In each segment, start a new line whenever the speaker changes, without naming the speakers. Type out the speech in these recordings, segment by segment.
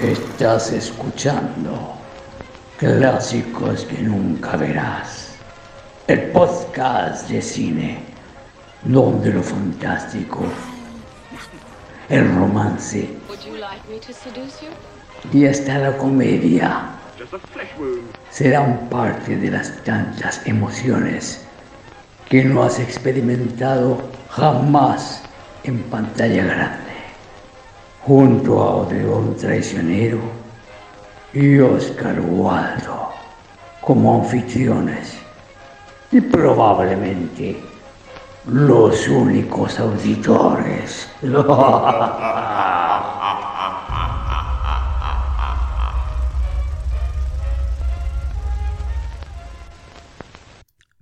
Estás escuchando Clásicos que nunca verás. El podcast de cine donde lo fantástico, el romance y hasta la comedia serán parte de las tantas emociones que no has experimentado jamás en pantalla grande junto a Odeón Traicionero y Oscar Waldo como anfitriones y probablemente los únicos auditores.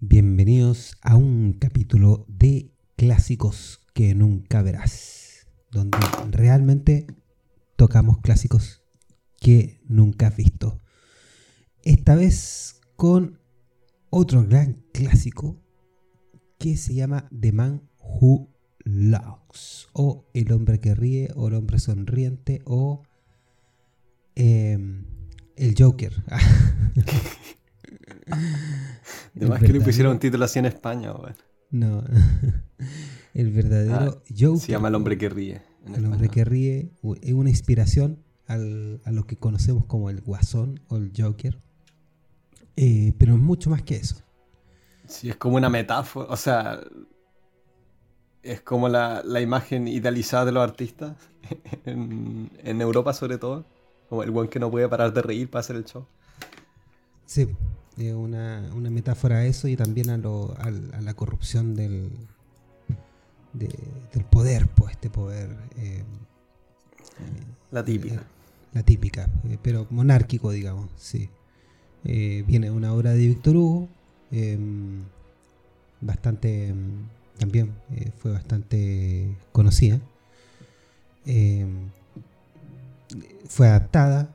Bienvenidos a un capítulo de clásicos que nunca verás donde realmente tocamos clásicos que nunca has visto. Esta vez con otro gran clásico que se llama The Man Who Laughs o El hombre que ríe o El hombre sonriente o em, El Joker.
Además que le pusieron un título así en España.
No. El verdadero ah,
Se llama El hombre que ríe.
El hombre que ríe es una inspiración al, a lo que conocemos como el guasón o el Joker. Eh, pero es mucho más que eso.
Sí, es como una metáfora. O sea, es como la, imagen idealizada de los artistas. En, Europa, sobre todo. Como el buen que no puede parar de reír para hacer el show.
Sí, es una, metáfora a eso y también a, lo, a la corrupción del, del poder, pues este poder. Eh,
la típica. Eh,
la típica, eh, pero monárquico, digamos, sí. viene una obra de Víctor Hugo, em, bastante, también fue bastante conocida. Em, fue adaptada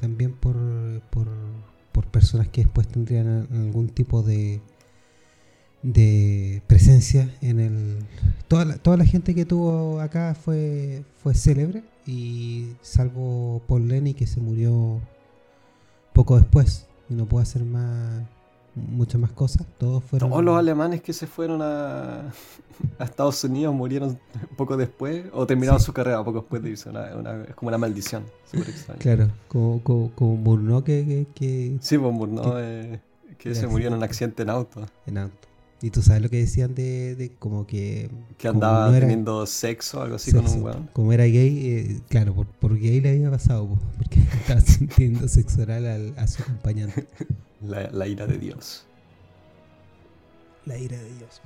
también por, por, por personas que después tendrían algún tipo de de presencia en el... Toda la, toda la gente que tuvo acá fue, fue célebre y salvo Paul Lenny que se murió poco después y no pudo hacer más muchas más cosas. Todos fueron...
Todos los alemanes que se fueron a, a Estados Unidos murieron poco después o terminaron su carrera poco después de irse. es como una maldición.
Claro, como, como, Murnau que, que,
Sí, pues Murnau que, que se murió en un accidente en auto.
En auto. Y tú sabes lo que decían de, de como que...
Que andaba teniendo sexo algo así con un weón.
Como era gay, eh, claro, por, por, gay le había pasado, porque estaba sintiendo sexo oral a su acompañante.
La, ira de Dios.
La ira de Dios.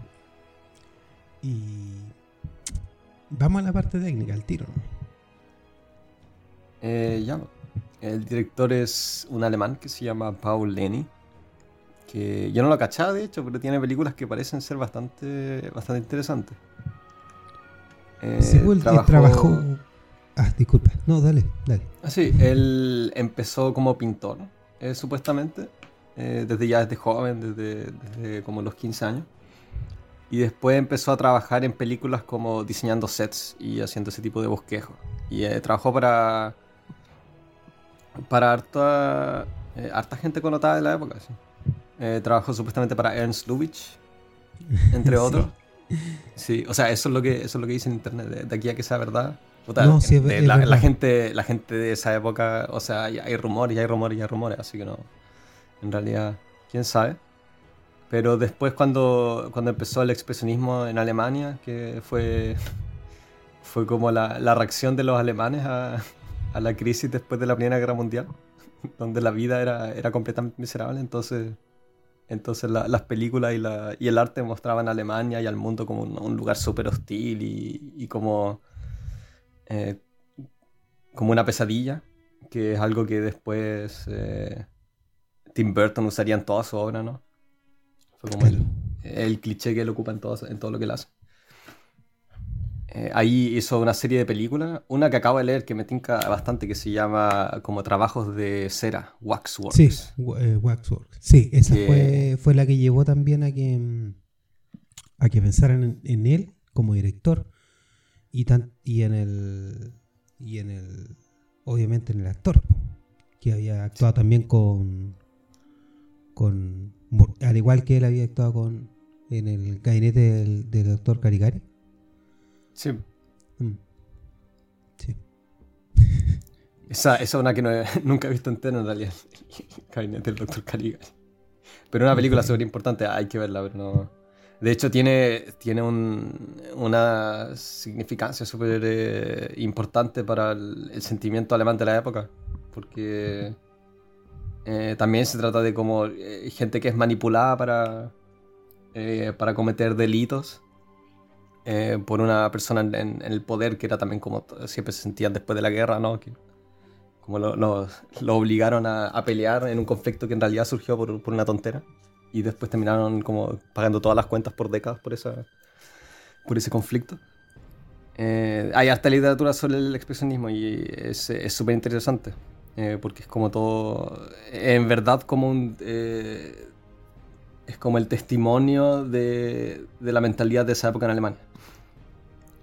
Y... Vamos a la parte técnica, al tiro.
Eh, ya. El director es un alemán que se llama Paul Lenny que yo no lo cachaba de hecho, pero tiene películas que parecen ser bastante, bastante interesantes.
Eh, sí, él trabajó... Ah, disculpa. No, dale, dale.
Ah, sí, él empezó como pintor, eh, supuestamente, eh, desde ya desde joven, desde, desde, como los 15 años. Y después empezó a trabajar en películas como diseñando sets y haciendo ese tipo de bosquejo. Y eh, trabajó para para harta, harta gente connotada de la época. ¿sí? Eh, trabajó supuestamente para Ernst Lubitsch, entre otros. Sí, o sea, eso es lo que, eso es lo que dice en internet, de, aquí a que sea verdad. la, gente, la gente de esa época, o sea, hay rumores, hay rumores, hay rumores, así que no. En realidad, quién sabe. Pero después cuando, cuando empezó el expresionismo en Alemania, que fue, fue como la, la reacción de los alemanes a, a, la crisis después de la Primera Guerra Mundial, donde la vida era, era completamente miserable, entonces entonces las películas y, el arte mostraban a Alemania y al mundo como un, lugar súper hostil y, como, eh, como una pesadilla, que es algo que después eh, Tim Burton usaría en toda su obra, ¿no? Fue como el, cliché que él ocupa en todo, en todo lo que él hace. Eh, ahí hizo una serie de películas, una que acabo de leer que me tinca bastante, que se llama como Trabajos de Cera, Waxworks.
Sí, eh, Waxworks. Sí, esa fue, fue, la que llevó también a que, mm, a que pensaran en, él como director y, tan, y en el y en el obviamente en el actor, que había actuado también con, con, al igual que él había actuado con en el gabinete del, doctor Carigari.
Sí. Mm. Sí. Esa, es una que no nunca he visto entera en realidad, el gabinete del doctor Carigari. Pero una película súper importante, hay que verla, pero no... De hecho, tiene, tiene una significancia súper eh, importante para el, sentimiento alemán de la época. Porque eh, también se trata de como eh, gente que es manipulada para, para cometer delitos por una persona en, el poder que era también como siempre se sentían después de la guerra, ¿no? Como lo, obligaron a, pelear en un conflicto que en realidad surgió por, una tontera y después terminaron como pagando todas las cuentas por décadas por, esa, por ese conflicto. Eh, hay hasta literatura sobre el expresionismo y es súper interesante, eh, porque es como todo, en verdad como un... Eh, es como el testimonio de, de, la mentalidad de esa época en Alemania.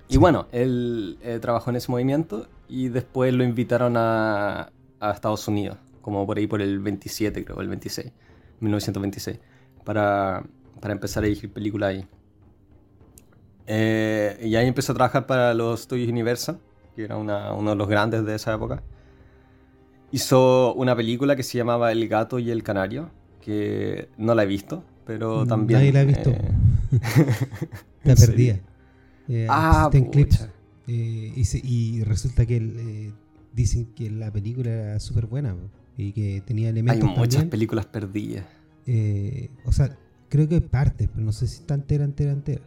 Y bueno, él trabajó en ese movimiento y después lo invitaron a, a Estados Unidos, como por ahí por el 27 creo, el 26, 1926 para, para empezar a dirigir películas ahí. Eh, y ahí empezó a trabajar para los estudios Universal, que era una, uno de los grandes de esa época. Hizo una película que se llamaba El gato y el canario, que no la he visto, pero mm, también...
Nadie la ha visto. Eh... la perdía. Eh, ah, en clips. Eh, y, y, resulta que eh, dicen que la película era súper buena y que tenía elementos.
Hay muchas películas perdidas.
Eh, o sea, creo que parte, pero no sé si está entera, entera, entera.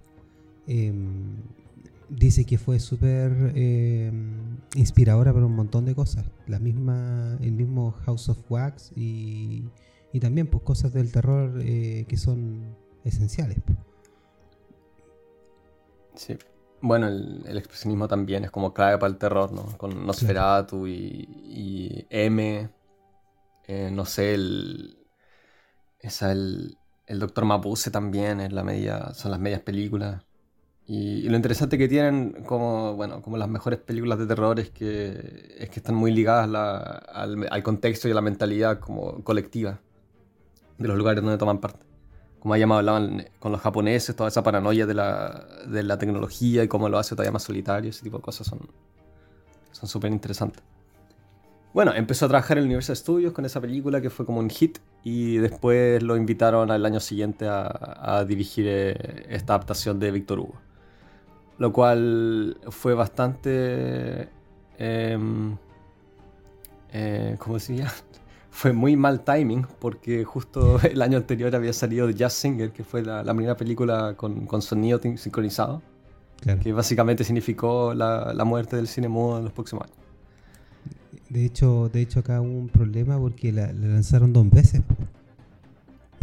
Dice que fue súper em, inspiradora para un montón de cosas. La misma, el mismo House of Wax y, y también pues cosas del terror eh, que son esenciales.
Sí. Bueno, el, expresionismo también es como clave para el terror, ¿no? Con Nosferatu y, M. Eh, no sé, el, esa el, el Doctor Mapuse también, es la media, son las medias películas. Y, lo interesante que tienen, como, bueno, como las mejores películas de terror, es que, es que están muy ligadas al, al, contexto y a la mentalidad como colectiva de los lugares donde toman parte. Como ya hablaban con los japoneses, toda esa paranoia de la, de la tecnología y cómo lo hace todavía más solitario, ese tipo de cosas son súper interesantes. Bueno, empezó a trabajar en Universal Studios con esa película que fue como un hit y después lo invitaron al año siguiente a, dirigir eh, esta adaptación de Víctor Hugo. Lo cual fue bastante... Em, eh, ¿Cómo decía? Fue muy mal timing porque justo el año anterior había salido Jazz Singer, que fue la, primera película con, con sonido sincronizado, que básicamente significó la, la muerte del cine mudo en los próximos años.
De hecho, de hecho acá hubo un problema porque la, lanzaron dos veces.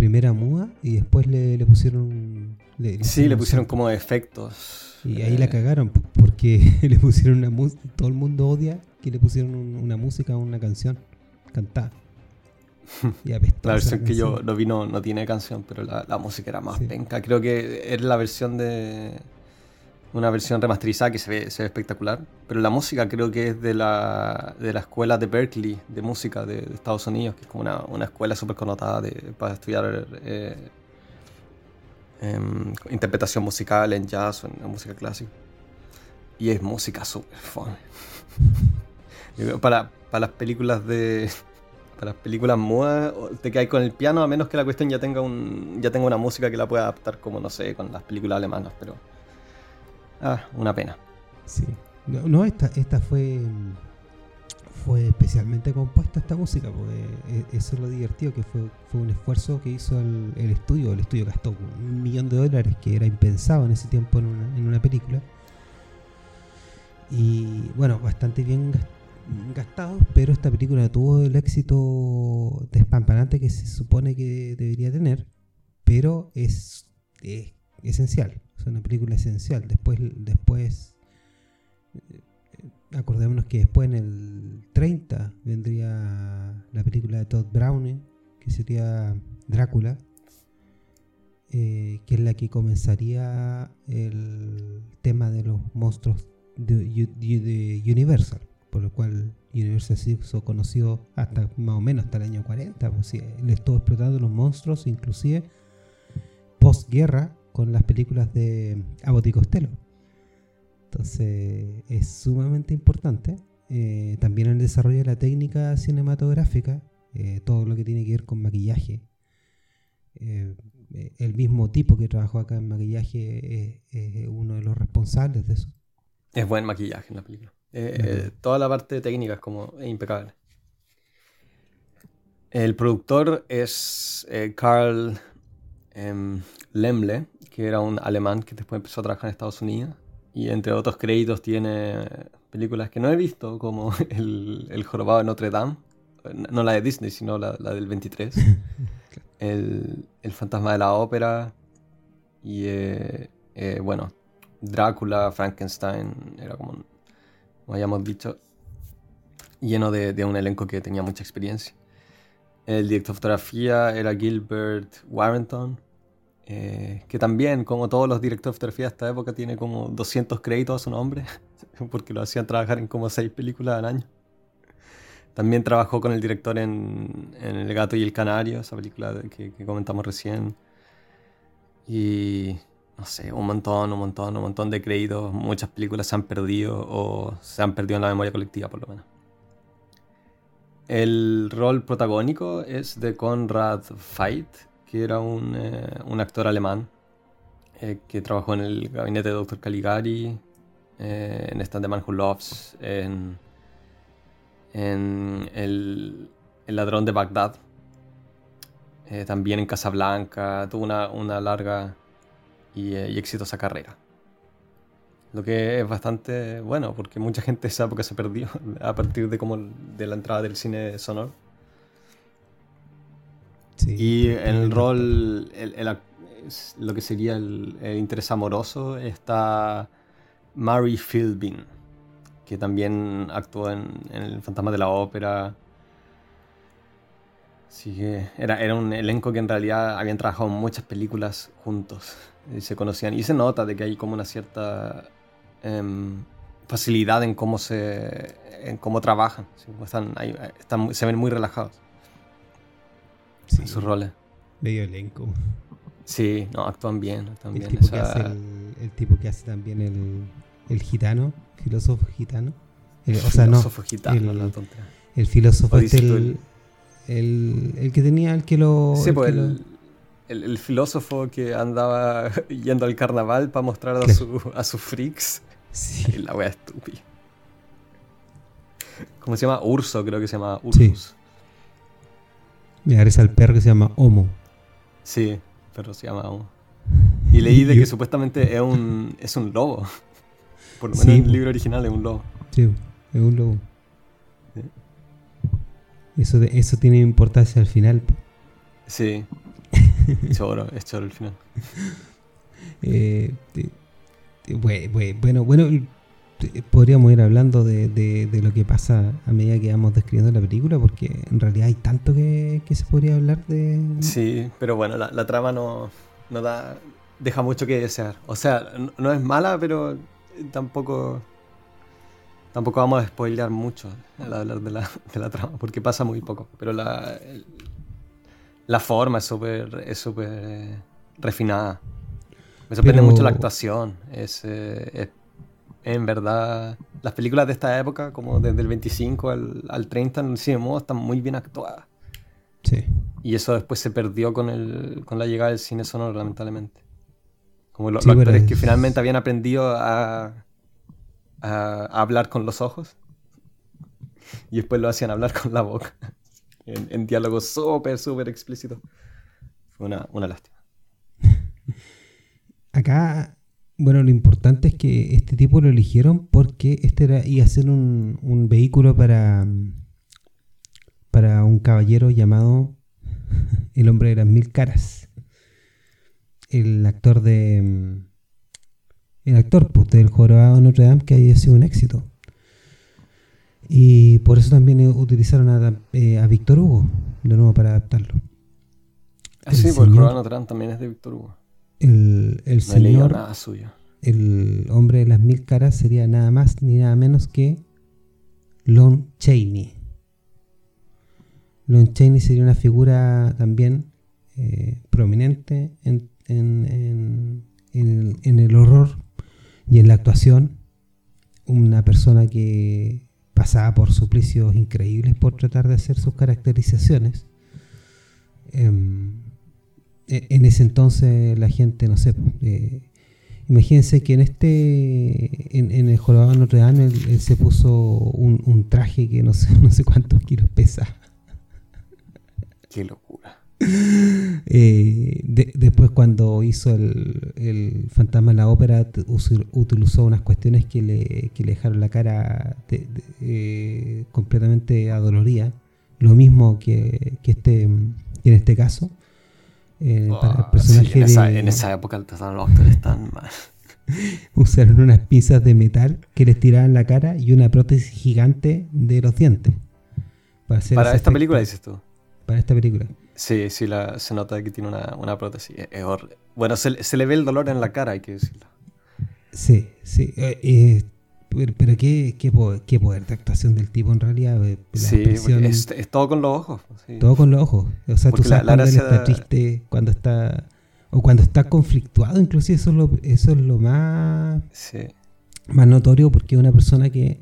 Primera muda y después le, pusieron...
sí, le pusieron como efectos.
Y ahí la eh. cagaron porque le pusieron una música... Todo el mundo odia que le pusieron una música a una canción cantada.
Y la versión que yo lo vi no, tiene canción, pero la, música era más penca. Creo que era la versión de una versión remasterizada que se ve, se ve, espectacular. Pero la música creo que es de la, de la escuela de Berkeley de música de, Estados Unidos, que es como una, una escuela súper connotada para estudiar eh, em, interpretación musical en jazz o en, música clásica. Y es música súper fome. para, para las películas de. Para las películas mudas, te caes con el piano, a menos que la cuestión ya tenga un ya tenga una música que la pueda adaptar, como no sé, con las películas alemanas, pero Ah, una pena.
Sí. No, esta, esta fue fue especialmente compuesta esta música, porque e, eso es lo divertido, que fue, fue un esfuerzo que hizo el, estudio, el estudio gastó un millón de dólares, que era impensado en ese tiempo en una, en una película. Y bueno, bastante bien gastado, pero esta película tuvo el éxito despampanante que se supone que debería tener, pero es, es esencial. Es una película esencial. Después, después eh, acordémonos que después en el 30 vendría la película de Todd Browning, que sería Drácula, eh, que es la que comenzaría el tema de los monstruos de, Universal. por lo cual Universal se hizo conocido hasta más o menos hasta el año 40. Pues, sí, él estuvo explotando los monstruos, inclusive postguerra, con las películas de Abbott y Costello. Entonces es sumamente importante. Eh, también el desarrollo de la técnica cinematográfica, eh, todo lo que tiene que ver con maquillaje. Eh, el mismo tipo que trabajó acá en maquillaje es uno de los responsables de eso.
Es buen maquillaje en la película. toda la parte técnica es como impecable. El productor es Carl em, Lemle, que era un alemán que después empezó a trabajar en Estados Unidos. Y entre otros créditos tiene películas que no he visto, como El, el Jorobado de Notre Dame. No la de Disney, sino la, la del 23. el, el, Fantasma de la Ópera. Y eh, eh, bueno, Drácula, Frankenstein. Era como, como hayamos dicho, lleno de, de un elenco que tenía mucha experiencia. El director de fotografía era Gilbert Warrenton. Eh, que también, como todos los directores de fotografía de esta época, tiene como 200 créditos a su nombre, porque lo hacían trabajar en como 6 películas al año. También trabajó con el director en, El gato y el canario, esa película que, comentamos recién. Y no sé, un montón, un montón, un montón de créditos. Muchas películas se han perdido o se han perdido en la memoria colectiva, por lo menos. El rol protagónico es de Conrad Veidt, que era un, eh, un actor alemán eh, que trabajó en el gabinete de Dr. Caligari, eh, en Stand the Man Who Loves, en, en el, el, Ladrón de Bagdad, también en Casablanca, tuvo una, una larga y, y, exitosa carrera. Lo que es bastante bueno, porque mucha gente esa época se perdió a partir de, como de la entrada del cine sonoro y en el rol, lo que sería el, interés amoroso, está Mary Philbin, que también actuó en, El Fantasma de la Ópera. Así que era, era un elenco que en realidad habían trabajado en muchas películas juntos y se conocían. Y se nota de que hay como una cierta em, facilidad en cómo se en cómo trabajan. Están, están, se ven muy relajados sí. sus roles.
Medio elenco.
Sí, no, actúan bien. Actúan
el,
bien.
Tipo que hace el, tipo que hace también el, el gitano, filósofo gitano. El, o sea,
filósofo no, gitano,
el,
la
el filósofo este, el, el, el, que tenía, el que lo...
Sí, pues
el,
el, el, filósofo que andaba yendo al carnaval para mostrar a, su, a sus freaks.
Sí.
La wea estúpida. ¿Cómo se llama? Urso, creo que se llama Ursus. Sí.
Me parece al perro que se llama Homo.
Sí, pero se llama Homo. Y leí de que supuestamente es un, es un lobo. Por lo menos en el libro original es un lobo.
Sí, es un lobo. Eso, de, eso tiene importancia al final.
Sí. choro, es choro al final.
Eh, bueno, bueno, podríamos ir hablando de, de, lo que pasa a medida que vamos describiendo la película, porque en realidad hay tanto que, que se podría hablar de...
Sí, pero bueno, la, la, trama no, no da... deja mucho que desear. O sea, no, es mala, pero tampoco... Tampoco vamos a spoilear mucho al hablar de la, de la trama, porque pasa muy poco. Pero la, la forma es súper es super, eh, refinada. Me sorprende mucho la actuación. Es, eh, es en verdad, las películas de esta época, como desde el 25 al, al 30 en el cine modo, están muy bien actuadas.
Sí.
Y eso después se perdió con, el, con la llegada del cine sonoro, lamentablemente. Como los actores que finalmente habían aprendido a, a, hablar con los ojos y después lo hacían hablar con la boca. En, en diálogos súper, súper explícitos. Fue una, una lástima.
Acá bueno, lo importante es que este tipo lo eligieron porque este era, iba a ser un, un vehículo para, para un caballero llamado el hombre de las mil caras. El actor de. El actor pues, del jorobado Notre Dame que había sido un éxito. Y por eso también utilizaron a, eh, a Víctor Hugo de nuevo para adaptarlo.
Ah, sí, porque el jorobado Notre Dame también es de Víctor Hugo.
El, el
no
señor,
nada suyo.
el hombre de las mil caras sería nada más ni nada menos que Lon Chaney. Lon Chaney sería una figura también eh, prominente en, en, el horror y en la actuación. Una persona que pasaba por suplicios increíbles por tratar de hacer sus caracterizaciones. Em, en ese entonces la gente, no sé, eh, imagínense que en este, en, el jorobado de Notre Dame, él, se puso un, traje que no sé, no sé cuántos kilos pesa.
Qué locura.
Eh, después cuando hizo el, Fantasma de la Ópera utilizó unas cuestiones que le, que le dejaron la cara eh, completamente adolorida. Lo mismo que, que, este, en este caso.
Eh, para el en, esa, época los actores están mal.
Usaron unas pinzas de metal que les tiraban la cara y una prótesis gigante de los dientes.
Para, esta película dices tú.
Para esta película.
Sí, sí, la, se nota que tiene una, prótesis. bueno, se, le ve el dolor en la cara, hay que decirlo.
Sí, sí. Eh, eh, pero, qué, qué, poder, de actuación del tipo en realidad.
Eh, sí, es, todo con los ojos.
Todo con los ojos. O sea, tú sabes cuando él está triste, cuando está. O cuando está conflictuado, inclusive eso es lo, eso es lo más. Más notorio porque es una persona que.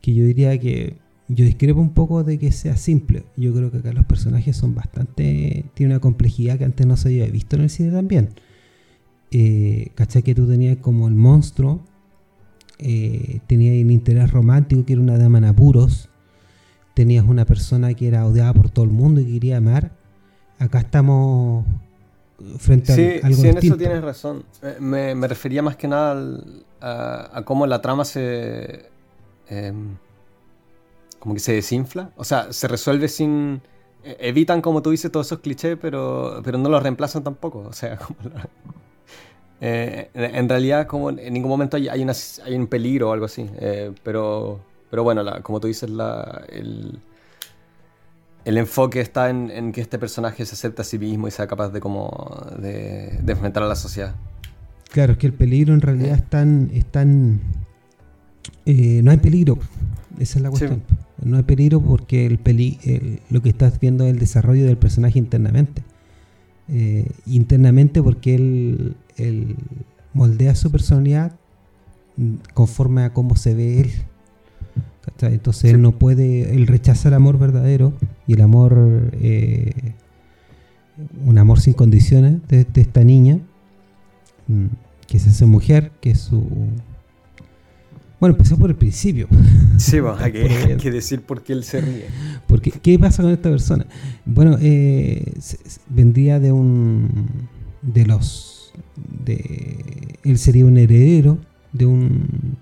Que yo diría que. Yo discrepo un poco de que sea simple. Yo creo que acá los personajes son bastante. Tiene una complejidad que antes no se había visto en el cine también. Eh, ¿Cachai? Que tú tenías como el monstruo eh, tenías un interés romántico que era una dama en apuros, tenías una persona que era odiada por todo el mundo y quería amar. Acá estamos frente
a algo Sí, en eso tienes razón. Me, refería más que nada a, cómo la trama se... Em, como que se desinfla. O sea, se resuelve sin... E, evitan, como tú dices, todos esos clichés, pero, pero no los reemplazan tampoco. O sea, como eh, en realidad, como en ningún momento hay, hay, un peligro o algo así. Eh, pero, pero bueno, como tú dices, el, enfoque está en, que este personaje se acepte a sí mismo y sea capaz de, como, de, enfrentar a la sociedad.
Claro, es que el peligro en realidad es tan... Eh, no hay peligro, esa es la cuestión. No hay peligro porque el, lo que estás viendo es el desarrollo del personaje internamente. internamente porque él, él moldea su personalidad conforme a cómo se ve él. Entonces él no puede, él rechaza el amor verdadero y el amor, eh, un amor sin condiciones de, esta niña, mm, que es esa mujer, que es su... Bueno, empezó por el principio.
Sí, hay, que, decir por qué él se ríe.
Porque, ¿Qué pasa con esta persona? Bueno, eh, vendría de un... de los de él sería un heredero de un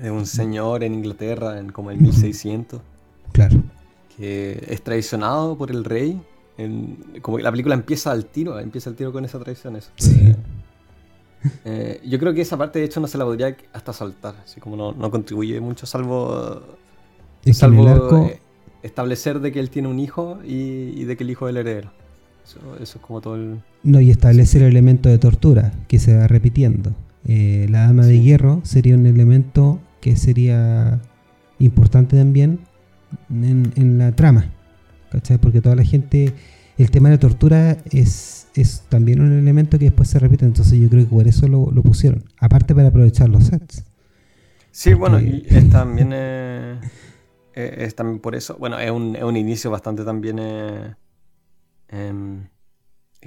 de un señor en Inglaterra en como en 1600
claro.
Que es traicionado por el rey como la película empieza al tiro empieza el tiro con esa traición eso. Eh, yo creo que esa parte de hecho no se la podría hasta saltar así como no, contribuye mucho salvo salvo eh, establecer de que él tiene un hijo y de que el hijo es el heredero eso, es como todo el...
No, y establece el elemento de tortura que se va repitiendo. Eh, la dama de hierro sería un elemento que sería importante también en, la trama. ¿Cachai? Porque toda la gente... El tema de la tortura es, es también un elemento que después se repite. Entonces yo creo que por eso lo, pusieron. Aparte para aprovechar los sets.
Sí, bueno, y es también... Eh, es también por eso. Bueno, es un, es un inicio bastante también... Eh, Em,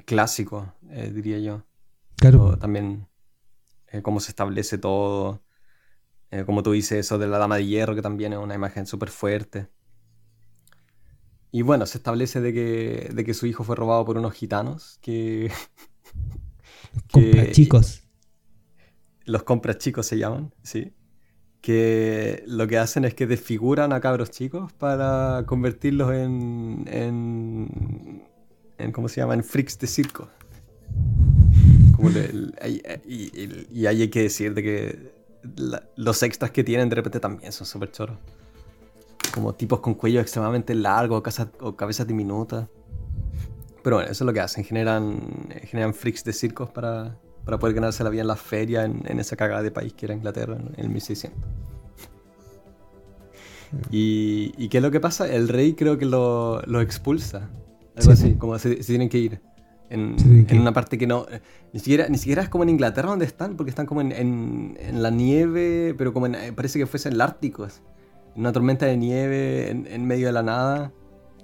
clásico, eh, diría yo.
Claro.
también eh, cómo se establece todo. Eh, como tú dices, eso de la Dama de Hierro, que también es una imagen súper fuerte. Y bueno, se establece de que, de que su hijo fue robado por unos gitanos que...
compra chicos.
Los compras chicos se llaman, sí. Que lo que hacen es que desfiguran a cabros chicos para convertirlos en, en en ¿cómo se llama? En freaks de circo. y, hay que decir de que los extras que tienen de repente también son súper choros. Como tipos con cuello extremadamente largo o, cabezas diminutas. Pero bueno, eso es lo que hacen. Generan, generan freaks de circos para, para poder ganarse la vida en la feria en, esa cagada de país que era Inglaterra en, el 1600. Y, y, ¿qué es lo que pasa? El rey creo que lo, lo expulsa. Algo así, como se, tienen que ir. En, en, una parte que no. Ni siquiera, ni siquiera es como en Inglaterra donde están, porque están como en, en la nieve, pero como en, parece que fuese en el Ártico. Una tormenta de nieve en, medio de la nada.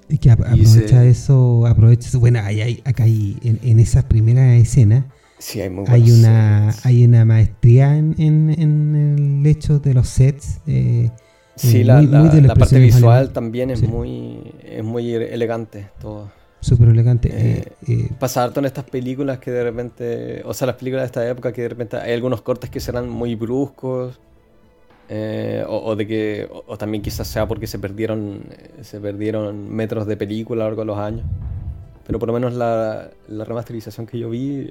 Y que aprovecha eso, aprovecha eso. Bueno, hay, acá hay, en, esa primera escena,
sí, hay,
hay una hay una maestría en, el hecho de los sets. Eh,
sí, la, la, parte visual también es, muy, es muy elegante. todo
Súper elegante. Eh,
eh, eh, pasa harto en estas películas que de repente, o sea, las películas de esta época que de repente hay algunos cortes que serán muy bruscos, o, de que, o, también quizás sea porque se perdieron, se perdieron metros de película a lo largo de los años. Pero por lo menos la, la remasterización que yo vi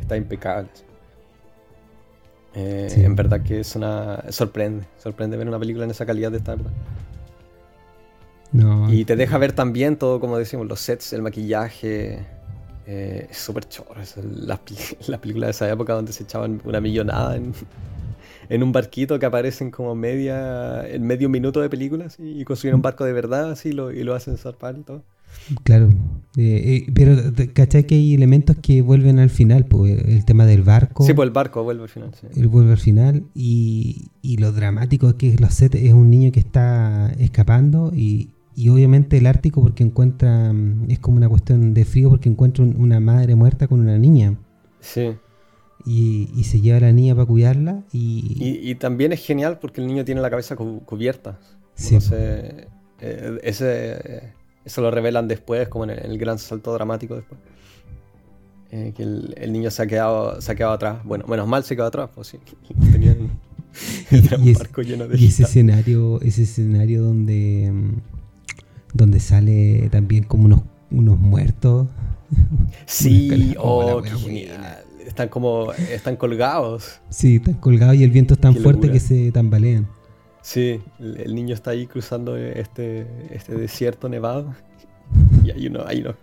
está impecable. En verdad que es una. sorprende, sorprende ver una película en esa calidad de esta época y te deja ver también todo, como decimos, los sets, el maquillaje. Eh, es súper chorro. Las la películas de esa época donde se echaban una millonada en, en un barquito que aparecen como media en medio minuto de películas y, construyen un barco de verdad así lo, y lo hacen zarpar y todo.
Claro, eh, eh, pero ¿cachai que hay elementos que vuelven al final? Pues el tema del barco.
Sí, pues el barco vuelve al final. Sí.
Él vuelve al final y, y lo dramático es que los sets es un niño que está escapando y, y obviamente el Ártico porque encuentra, mm, es como una cuestión de frío porque encuentra una madre muerta con una niña.
Sí.
Y, se lleva a la niña para cuidarla y...
y... también es genial porque el niño tiene la cabeza cubierta. Sí. Entonces, eh, ese, eso lo revelan después, como en el, gran salto dramático después. Eh, que el, niño se ha, quedado, se ha quedado atrás. Bueno, menos mal se quedó atrás, pues sí. Tenían,
un barco lleno de y ese escenario, ese escenario donde mm, donde sale también como unos, unos muertos.
Sí, oh, qué genial. Están como, están colgados.
Sí, están colgados y el viento es tan fuerte que se tambalean.
Sí, el, niño está ahí cruzando este, este desierto nevado y hay, uno, hay unos,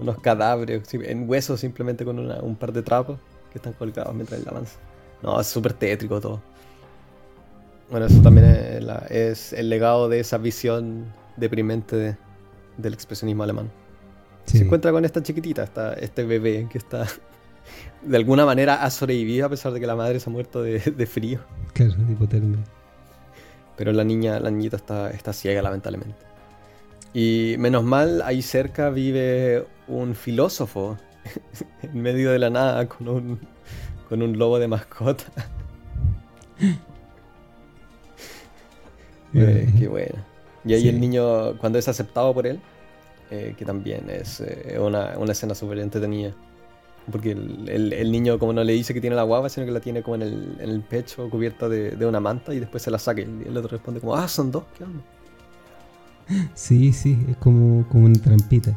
unos cadáveres en huesos simplemente con un par de trapos que están colgados mientras él avanza. No, es súper tétrico todo. Bueno, eso también es el legado de esa visión deprimente del expresionismo alemán. Se encuentra con esta chiquitita, esta, este bebé que está de alguna manera ha sobrevivido a pesar de que la madre se ha muerto de, frío.
Claro, de hipotermia.
Pero la niña, la niñita está, está ciega lamentablemente. Y menos mal, ahí cerca vive un filósofo en medio de la nada con un, con un lobo de mascota. Eh, qué bueno. Y ahí el niño, cuando es aceptado por él, eh, que también es eh, una, una, escena súper entretenida. Porque el, el, niño como no le dice que tiene la guava, sino que la tiene como en el, en el pecho cubierta de, de, una manta y después se la saca y el otro responde como, ah, son dos, ¿qué onda?
Sí, sí, es como, como una trampita.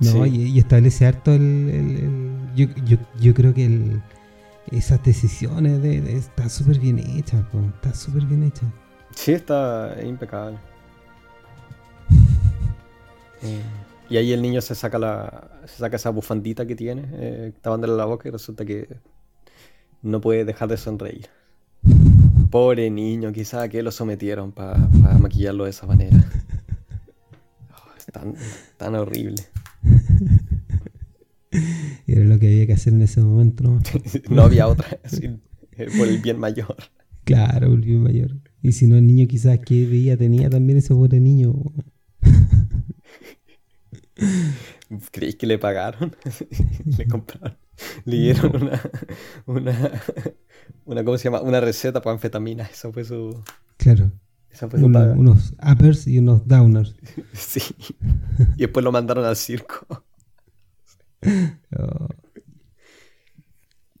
No, y, establece harto el... yo, yo, yo, creo que esas decisiones de, están súper bien hechas, está súper bien hecha.
Sí, está impecable. Y ahí el niño se saca la se saca esa bufandita que tiene, eh, tapándole la boca y resulta que no puede dejar de sonreír. Pobre niño, quizá que lo sometieron para maquillarlo de esa manera. Oh, es tan, tan horrible.
Era lo que había que hacer en ese momento, ¿no?
no había otra, eh, por el bien mayor.
Claro, por el bien mayor. Y si no, el niño quizás que veía tenía también ese pobre niño.
¿Creéis que le pagaron? le compraron. Le dieron una, una, una, ¿cómo se llama? Una receta para anfetamina. Eso fue su.
Claro.
Esa fue su paga.
Unos uppers y unos downers.
sí. Y después lo mandaron al circo. Oh.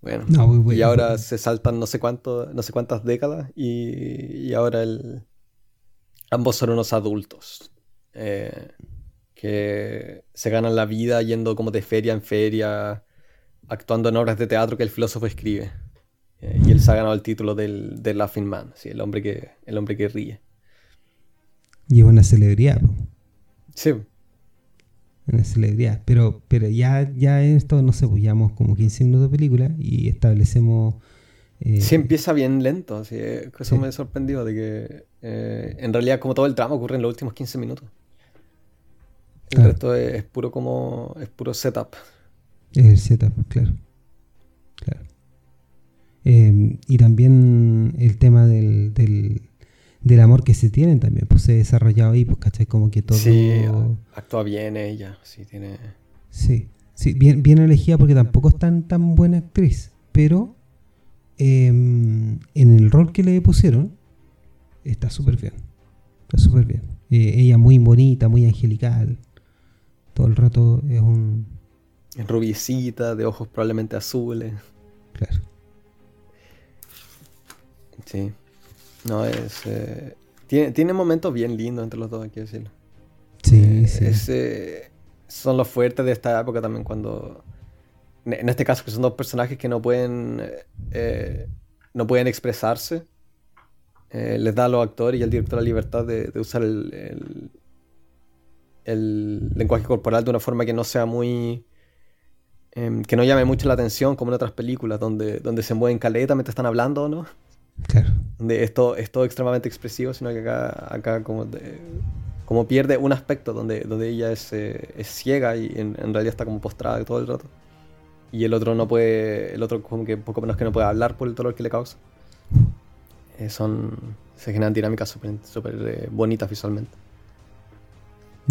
Bueno, y ahora se saltan no sé cuánto, no sé cuántas décadas y, y ahora el, ambos son unos adultos. Eh, que se ganan la vida yendo como de feria en feria, actuando en obras de teatro que el filósofo escribe. Eh, y él se ha ganado el título del, del Laughing Man, ¿sí? el, hombre que, el hombre que ríe.
Y es una celebridad.
Sí.
Una celebridad. Pero, pero ya, ya en esto, no sé, pues llevamos como 15 minutos de película y establecemos
Eh, sí, empieza bien lento, así, eso me sorprendió, de que eh, en realidad como todo el tramo ocurre en los últimos 15 minutos. El resto es, puro como, es puro setup.
Es el setup, claro. Claro. Em, y también el tema del, del, amor que se tienen también, pues se ha desarrollado ahí, pues, ¿cachai? Como que todo...
Sí, actúa bien ella, sí, tiene...
Sí, sí, bien, bien elegida porque tampoco es tan, tan buena actriz, pero em, en el rol que le pusieron está súper bien, está súper bien. Eh, ella muy bonita, muy angelical, todo el rato es un...
Rubiecita, de ojos probablemente azules.
Claro.
Sí. No, es. Eh, tiene, tiene momentos bien lindos entre los dos, hay que decirlo.
Sí, sí.
Eh, son los fuertes de esta época también, cuando. En este caso, que son dos personajes que no pueden. Eh, no pueden expresarse. les da a los actores y al director la libertad de, usar el, el, lenguaje corporal de una forma que no sea muy. Em, que no llame mucho la atención, como en otras películas, donde, donde se mueven caleta mientras están hablando, ¿no?
Claro.
Donde es todo, extremadamente expresivo, sino que acá, acá como, como pierde un aspecto donde, donde ella es, eh, es ciega y en, realidad está como postrada todo el rato. Y el otro no puede, el otro como que poco menos que no puede hablar por el dolor que le causa. Eh, son, se generan dinámicas súper super, eh, bonitas visualmente.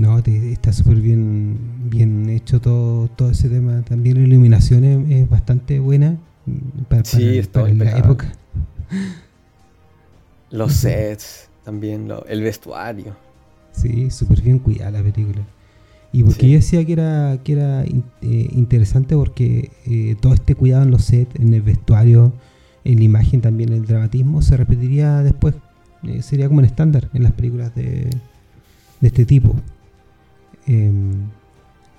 No, está súper bien, bien hecho todo, todo ese tema. También la iluminación es, bastante buena
mm, para, sí, para, la época. Los sets, también el vestuario.
Sí, súper bien cuidada la película. Y porque yo decía que era, que era eh, interesante porque eh, todo este cuidado en los sets, en el vestuario, en la imagen también, el dramatismo, se repetiría después. Eh, sería como un estándar en las películas de, de este tipo. Em,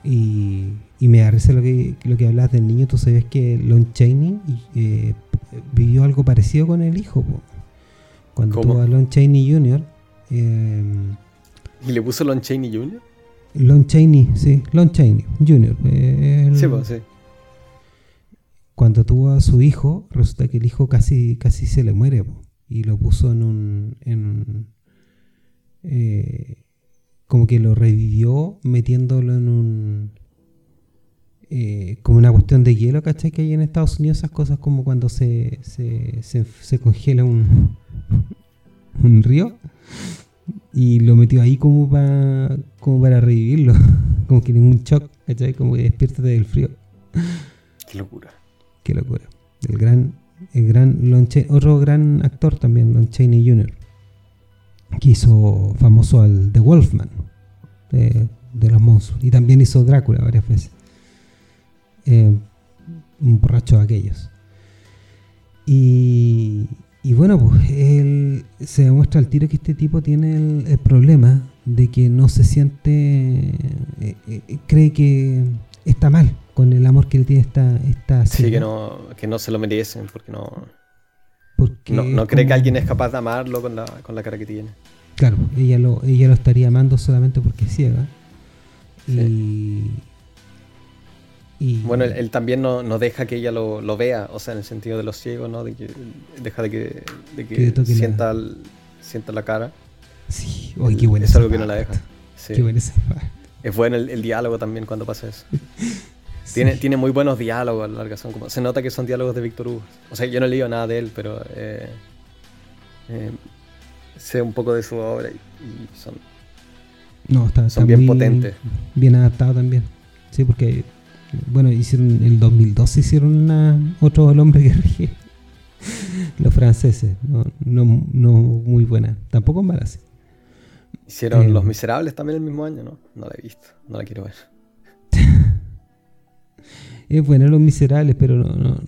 y, y, me da lo que, lo que hablas del niño. Tú sabes que Lon Chaney vivió algo parecido con el hijo. Cuando tuvo a Lon Chaney Jr.
Em, ¿Y le puso Lon Chaney Jr.?
Lon Chaney, sí, Lon Chaney Jr.
sí, pues, sí.
Cuando tuvo a su hijo, resulta que el hijo casi, casi se le muere y lo puso en un. En, eh, como que lo revivió metiéndolo en un eh, como una cuestión de hielo, ¿cachai? Que hay en Estados Unidos esas cosas como cuando se, se, congela un, un río y lo metió ahí como para como para revivirlo, como que en un shock, ¿cachai? Como que despiértate del frío.
Qué locura.
Qué locura. El gran, el gran Lon otro gran actor también, Lon Chaney Jr., que hizo famoso al The Wolfman de, de los monstruos y también hizo Drácula varias veces. Eh, un borracho de aquellos. Y, bueno, pues él, se demuestra al tiro que este tipo tiene el, problema de que no se siente, eh, eh, cree que está mal con el amor que le tiene esta, esta
Sí, que no, que no se lo merecen, porque no... Porque no, cree que alguien es capaz de amarlo con la, con la cara que tiene.
Claro, ella lo, ella lo estaría amando solamente porque es ciega. Y,
bueno, él, también no, deja que ella lo, vea, o sea, en el sentido de los ciegos, ¿no? De que deja de que, de que, sienta, la... sienta la cara.
Sí, Oye, qué bueno.
Es algo que no la deja.
Qué bueno
Es bueno el, diálogo también cuando pasa eso. Tiene, tiene muy buenos diálogos a la larga. Son como, se nota que son diálogos de Víctor Hugo. O sea, yo no he leído nada de él, pero eh, eh, sé un poco de su obra y, son,
no, está,
son bien potentes.
Bien adaptado también. Sí, porque bueno, hicieron en el 2012 hicieron una, otro El hombre que rige. Los franceses, no, no, muy buena. Tampoco malas.
Hicieron eh, Los Miserables también el mismo año, ¿no? No la he visto, no la quiero ver.
Es buena Los Miserables, pero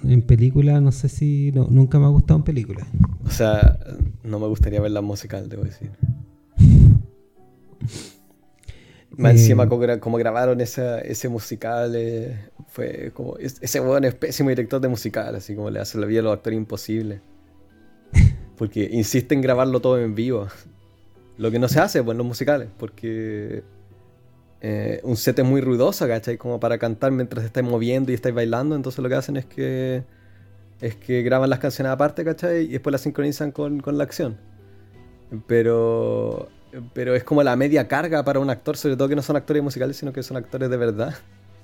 en película no sé si... nunca me ha gustado en película.
O sea, no me gustaría ver la musical, debo decir. Más encima, eh, como, grabaron ese musical, eh, fue como. Ese weón es pésimo director de musical, así como le hace la vida a los actores imposible. Porque insiste en grabarlo todo en vivo. Lo que no se hace pues, en los musicales, porque eh, un set es muy ruidoso, ¿cachai? Como para cantar mientras estáis moviendo y estáis bailando, entonces lo que hacen es que es que graban las canciones aparte, ¿cachai? Y después las sincronizan con, con la acción. Pero, pero es como la media carga para un actor, sobre todo que no son actores musicales, sino que son actores de verdad.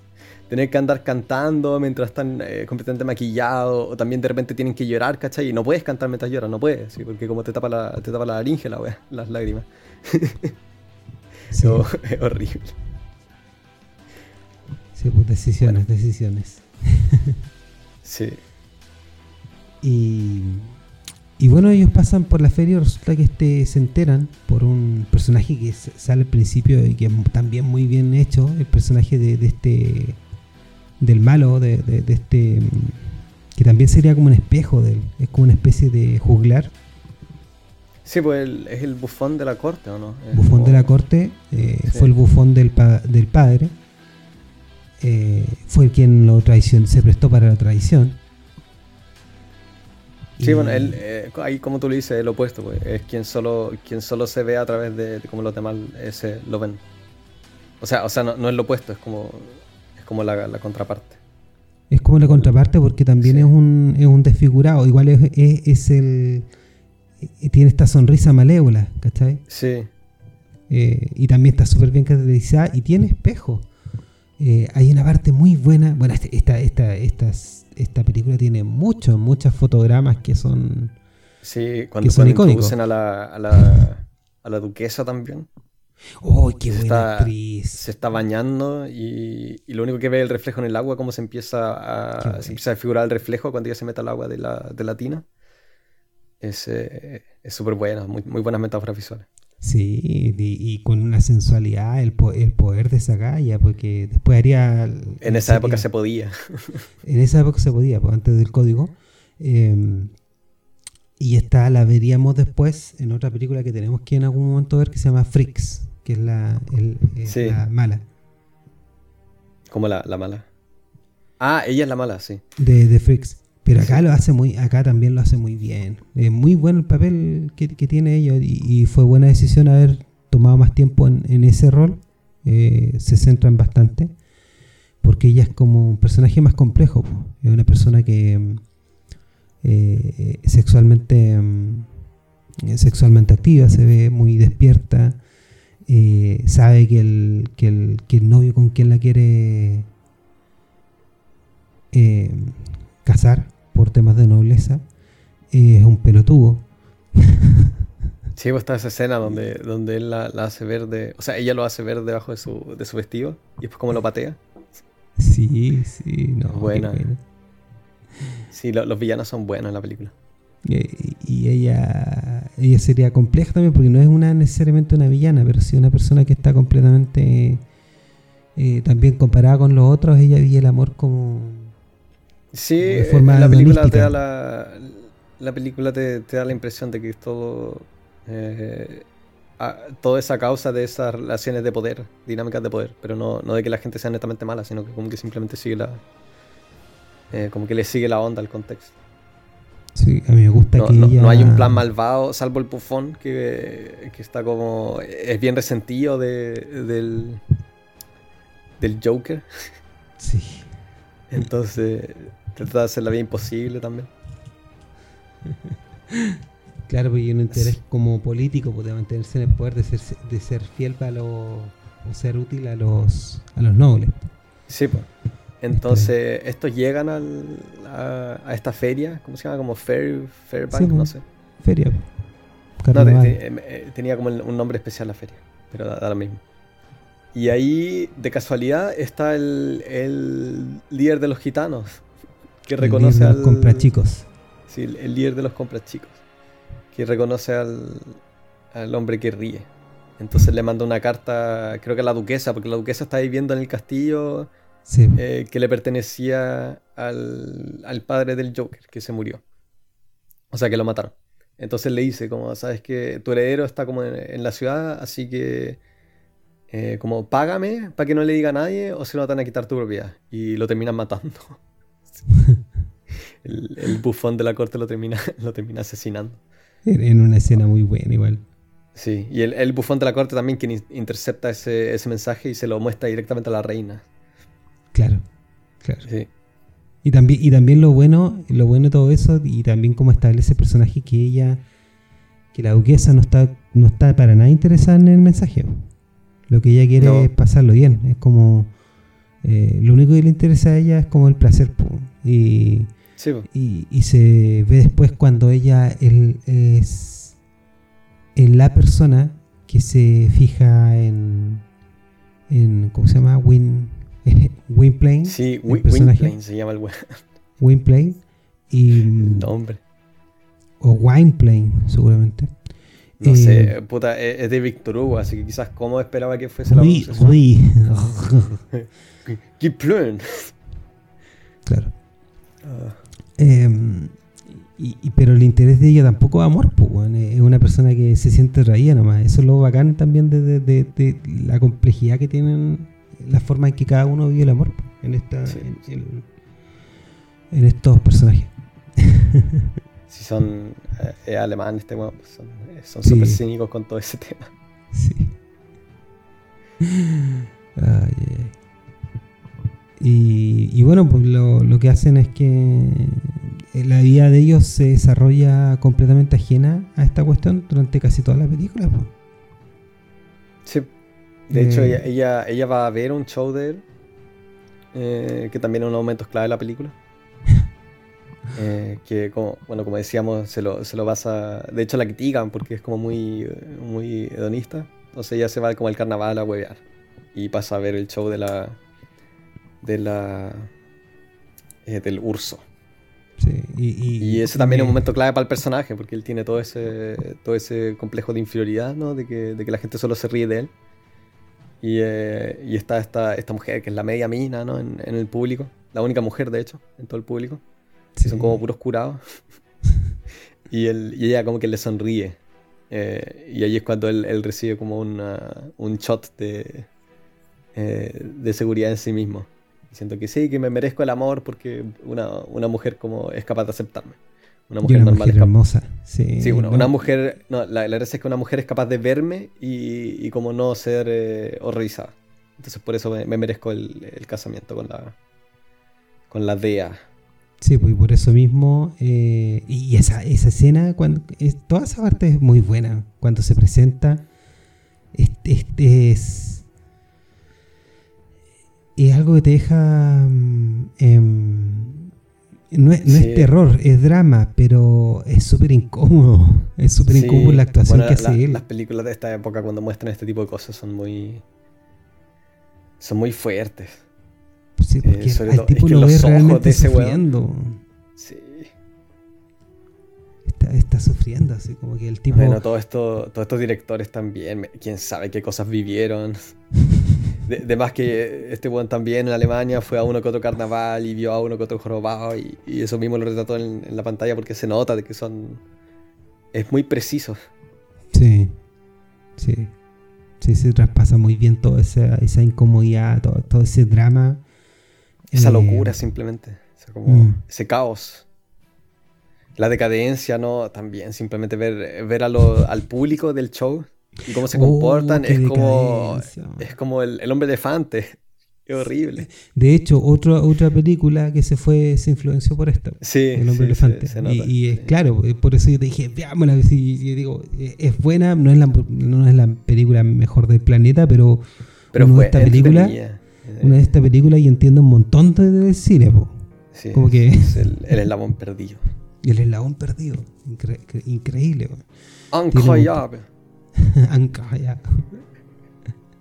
Tener que andar cantando mientras están eh, completamente maquillados, o también de repente tienen que llorar, ¿cachai? Y no puedes cantar mientras lloras, no puedes, ¿sí? porque como te tapa la, te tapa la laringe, la wea, las lágrimas. Es horrible.
Sí, pues decisiones, decisiones.
sí.
Y, y bueno, ellos pasan por la feria y resulta que este, se enteran por un personaje que sale al principio y que es también muy bien hecho, el personaje de, este del malo, de, de, este que también sería como un espejo de él, es como una especie de juglar.
Sí, pues es el bufón de la corte, ¿o no?
bufón de la corte, eh, fue el bufón del, del padre, eh, fue quien lo traicionó, se prestó para la traición.
Sí, bueno, él, eh, ahí como tú le dices, el opuesto, pues, es quien solo, quien solo se ve a través de, cómo los demás ese, lo ven. O sea, o sea no, es lo opuesto, es como, es como la, contraparte.
Es como la contraparte porque también es, un, es un desfigurado, igual es, es, el... Eh, tiene esta sonrisa malévola, ¿cachai?
Sí.
Eh, y también está súper bien caracterizada y tiene espejo. Hay una parte muy buena, bueno, este, esta, esta, estas esta película tiene muchos, muchos fotogramas que son.
Sí, cuando, se introducen a la, a, la, a la duquesa también.
¡Oh, qué buena está, actriz!
Se está bañando y, y, lo único que ve es el reflejo en el agua, cómo se empieza a, se empieza a figurar el reflejo cuando ella se mete al agua de la, de la tina. Es eh, súper buena, muy, muy buenas metáforas visuales.
Sí, y, con una sensualidad, el, el, poder de esa galla, porque después haría...
En esa época se podía.
En esa época se podía, pues, antes del código. Em, y esta la veríamos después en otra película que tenemos que en algún momento ver que se llama Freaks, que es la, la mala.
¿Cómo la, la, mala? Ah, ella es la mala, sí.
De, de Freaks. Pero acá lo hace muy, acá también lo hace muy bien. Es muy bueno el papel que, tiene ella y, fue buena decisión haber tomado más tiempo en, ese rol. Eh, se centran bastante porque ella es como un personaje más complejo. Es una persona que eh, sexualmente mm, sexualmente activa, se ve muy despierta, eh, sabe que el, que el, que, el, novio con quien la quiere casar por temas de nobleza, es un pelotudo.
Sí, pues está esa escena donde, donde él la, hace ver de. O sea, ella lo hace ver debajo de su, de su vestido y después como lo patea.
Sí, sí, no.
Buena. Sí, los villanos son buenos en la película.
Y, ella ella sería compleja también porque no es una necesariamente una villana, pero sí una persona que está completamente eh, también comparada con los otros, ella vive el amor como
Sí, eh, la película te da la, la película te, da la impresión de que es todo eh, toda esa causa de esas relaciones de poder, dinámicas de poder, pero no, no de que la gente sea netamente mala, sino que como que simplemente sigue la eh, como que le sigue la onda al contexto.
Sí, a mí me gusta
no,
que
no, hay un plan malvado, salvo el pufón, que, que está como. Es bien resentido de, del. del Joker.
Sí.
Entonces, Trata de hacer la vida imposible también.
claro, porque hay un interés como político pues, de mantenerse en el poder, de ser, de ser fiel para los, o ser útil a los, a los nobles.
Sí, pues. Entonces, estos llegan al, a, esta feria, ¿cómo se llama? Como Fair, Fairbank, no sé.
Feria.
No, eh, tenía como un nombre especial la feria, pero da, lo mismo. Y ahí, de casualidad, está el, el líder de los gitanos, que reconoce al.
compra chicos.
Sí, el, líder de los compras chicos. Que reconoce al, al hombre que ríe. Entonces le manda una carta, creo que a la duquesa, porque la duquesa está viviendo en el castillo eh, que le pertenecía al, al, padre del Joker, que se murió. O sea, que lo mataron. Entonces le dice, como, sabes que tu heredero está como en, la ciudad, así que, eh, como, págame para que no le diga a nadie o se lo van a quitar tu propiedad. Y lo terminan matando. el, bufón de la corte lo termina, lo termina asesinando.
En una escena muy buena igual.
Sí, y el, bufón de la corte también quien intercepta ese, mensaje y se lo muestra directamente a la reina.
Claro, claro.
Sí.
Y también, y también lo bueno, lo bueno de todo eso, y también como establece el personaje que ella, que la duquesa no está, no está para nada interesada en el mensaje. Lo que ella quiere es pasarlo bien. Es como eh, lo único que le interesa a ella es como el placer. Y, y, se ve después cuando ella es, en la persona que se fija en, en ¿cómo se llama? Win, Winplane.
Sí, Winplane se llama el
Winplane. Y,
Nombre.
O Wineplane, seguramente.
No sé, eh, puta, es de Victor Hugo, así que quizás cómo esperaba que fuese la
oui, Claro. Ah. Em, y, pero el interés de ella tampoco es amor, pues, es una persona que se siente raída nomás. Eso es lo bacán también de, la complejidad que tienen, la forma en que cada uno vive el amor en, esta, en, estos personajes.
si son eh, alemanes, este, pues son súper cínicos con todo ese tema.
Sí. Ay, y, bueno, pues lo, que hacen es que eh, la vida de ellos se desarrolla completamente ajena a esta cuestión durante casi toda la película. Pues.
Sí. De hecho, eh. ella, ella, va a ver un show de él, eh, que también es un momento clave de la película. que como, bueno, como decíamos, se lo, se lo pasa. De hecho la critican porque es como muy, muy hedonista. Entonces ella se va como al carnaval a huevear. Y pasa a ver el show de la, de la eh, del urso. y, ese también es un momento clave para el personaje, porque él tiene todo ese, todo ese complejo de inferioridad, ¿no? De que, de que la gente solo se ríe de él. Y, eh, y está esta, esta mujer que es la media mina, ¿no? En, el público. La única mujer, de hecho, en todo el público. Son como puros curados. y, él, y ella como que le sonríe. Eh, y ahí es cuando él, recibe como un shot de, de seguridad en sí mismo. Siento que sí, que me merezco el amor porque una, mujer como es capaz de aceptarme.
Una mujer normal es
hermosa. Sí, una, mujer. No, la, la verdad es que una mujer es capaz de verme y, como no ser eh, horrorizada. Entonces por eso me, merezco el, casamiento con la con la DEA.
Sí, pues por eso mismo. Eh, y esa, esa escena, cuando, es, toda esa parte es muy buena. Cuando se presenta, este es es algo que te deja... Mm, em, no, es, terror, es drama, pero es súper incómodo. Es súper incómodo la actuación que hace él.
Las películas de esta época cuando muestran este tipo de cosas son muy... Son muy fuertes.
Sí, eh, porque eh, el tipo lo ve realmente sufriendo. Sí. Está, está, sufriendo, así como que el tipo...
Bueno, todo esto, todos estos directores también, quién sabe qué cosas vivieron. de, más que este buen también en Alemania fue a uno que otro carnaval y vio a uno que otro jorobado y, eso mismo lo retrató en, la pantalla porque se nota de que son... Es muy preciso.
Sí, sí. Sí, se traspasa muy bien toda esa, esa incomodidad, todo, ese drama.
Esa eh, locura simplemente. Mm. Ese caos. La decadencia, ¿no? También simplemente ver, ver a al público del show y cómo se comportan, uh, es, como, es como el, hombre elefante. Qué horrible.
De hecho, otra otra película que se fue, se influenció por esta.
Sí.
El hombre elefante. y, es claro, eh, por eso yo te dije, veámosla. Y, digo, eh, es buena, no es, la, no es la película mejor del planeta, pero,
pero uno
esta película. Una de estas películas y entiendo un montón de, cine,
Sí, como que es el, eslabón perdido.
El eslabón perdido. increíble.
Increíble.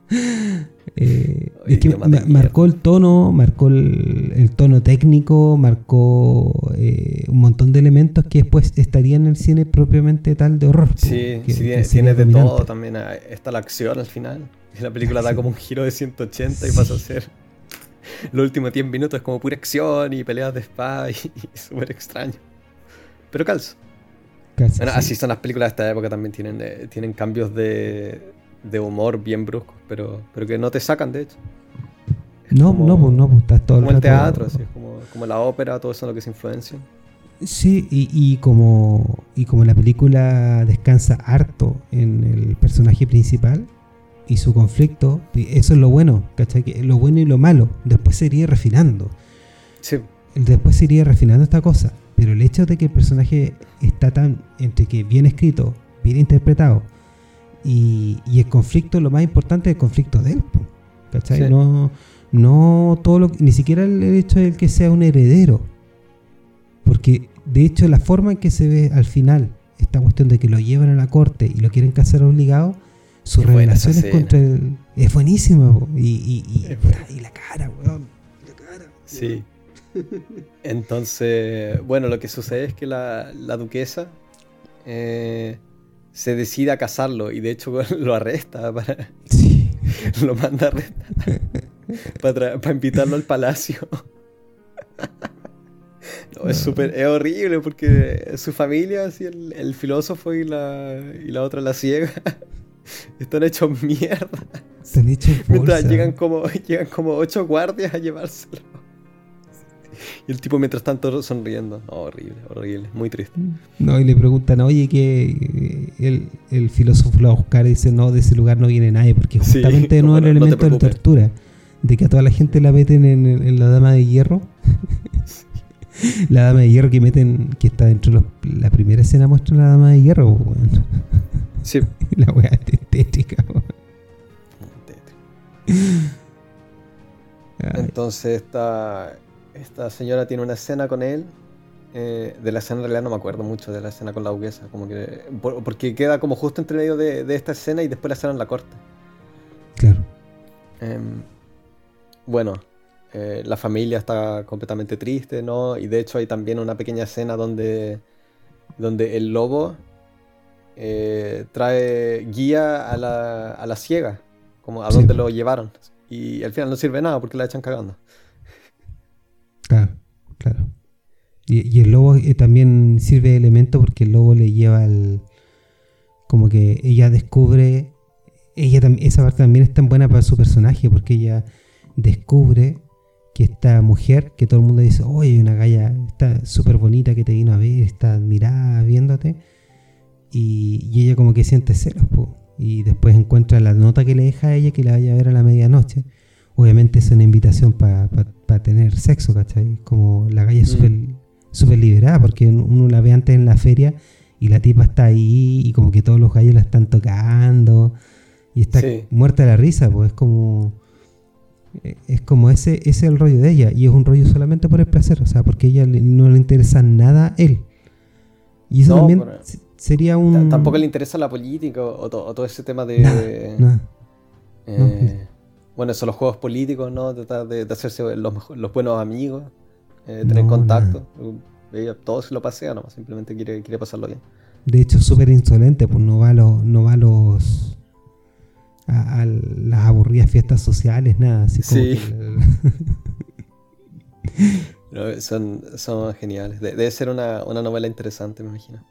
eh, es que marcó el tono, marcó el, tono técnico, marcó eh, un montón de elementos que después estarían en el cine propiamente tal de horror.
Sí, tiene, de todo también. Ah, está la acción al final. La película da como un giro de 180 y pasa a ser. Los últimos 10 minutos es como pura acción y peleas de espada y, y súper extraño. Pero calzo así son las películas de esta época, también tienen, eh, tienen cambios de, humor bien bruscos, pero, pero que no te sacan, de hecho.
no, no, pues no, pues estás todo
como el, teatro, así, como, como, la ópera, todo eso es lo que se influencia.
Sí, y, y, como, y como la película descansa harto en el personaje principal y su conflicto, eso es lo bueno, ¿cachai? lo bueno y lo malo, después se iría refinando.
Sí.
después se iría refinando esta cosa. Pero el hecho de que el personaje está tan, entre que bien escrito, bien interpretado, y, y el conflicto, lo más importante es el conflicto de él. ¿Cachai? No, no todo lo ni siquiera el hecho de que sea un heredero. Porque de hecho la forma en que se ve al final esta cuestión de que lo llevan a la corte y lo quieren casar obligado, sus revelaciones contra él es buenísima. Y, y, la cara, weón. La cara.
Sí. Entonces, bueno, lo que sucede es que la, duquesa eh, se decide a casarlo y de hecho lo arresta para... Sí. lo manda a arrestar para, invitarlo al palacio. es súper, es horrible porque su familia, así, el, filósofo y la, y la otra, la ciega, están hechos mierda.
Están hechos
Mientras llegan como, llegan como ocho guardias a llevárselo. Y el tipo mientras tanto sonriendo. horrible, horrible, muy triste.
No, y le preguntan, oye, que el, el filósofo lo va a buscar y dice, no, de ese lugar no viene nadie, porque justamente no, es el elemento de la tortura de que a toda la gente la meten en, la dama de hierro. la dama de hierro que meten, que está dentro de la primera escena muestra la dama de hierro,
Sí.
la weá estética,
Entonces esta, esta señora tiene una escena con él. Eh, de la escena en realidad no me acuerdo mucho de la escena con la duquesa. Como que, porque queda como justo entre medio de, de, esta escena y después la escena en la corte.
Claro.
Em, bueno, eh, la familia está completamente triste, ¿no? Y de hecho hay también una pequeña escena donde, donde el lobo eh, trae guía a la, a la ciega, como a donde lo llevaron. Y al final no sirve nada porque la echan cagando.
Claro, claro. Y, el lobo eh, también sirve de elemento porque el lobo le lleva al... Como que ella descubre... Ella, esa parte también es tan buena para su personaje porque ella descubre que esta mujer, que todo el mundo dice, oye, una galla, está súper bonita que te vino a ver, está admirada viéndote, y, ella como que siente celos, y después encuentra la nota que le deja a ella que la vaya a ver a la medianoche. Obviamente es una invitación para tener sexo, ¿cachai? Como la galla es mm. súper liberada, porque uno la ve antes en la feria y la tipa está ahí y como que todos los gallos la están tocando y está muerta de la risa, pues es como eh, es como ese, es el rollo de ella y es un rollo solamente por el placer, o sea, porque a ella no le interesa nada él. Y eso también sería un...
Tampoco le interesa la política o, todo ese tema de... Eh, bueno, eso, los juegos políticos, ¿no? Tratar de, hacerse los, los, buenos amigos, eh, tener contacto. Todo se lo pasea, ¿no? Simplemente quiere, quiere pasarlo bien.
De hecho, súper insolente, pues no va los, no va los a, las aburridas fiestas sociales, nada. Así sí.
son, son geniales. debe ser una, novela interesante, me imagino.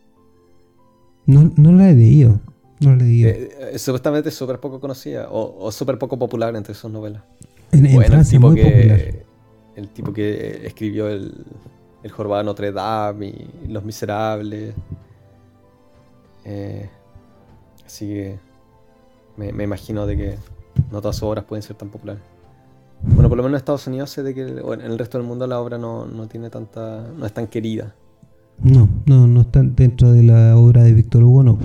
No, no la he leído. No la leído. Eh,
eh, supuestamente súper poco conocida o, súper poco popular entre sus novelas.
En, el tipo que,
El tipo que escribió el, el Jorobado Notre Dame y Los Miserables. Eh, así que me, imagino de que no todas sus obras pueden ser tan populares. Bueno, por lo menos en Estados Unidos sé de que en el resto del mundo la obra no, tiene tanta. no es tan querida.
No, no, no está dentro de la obra de Víctor Hugo, no.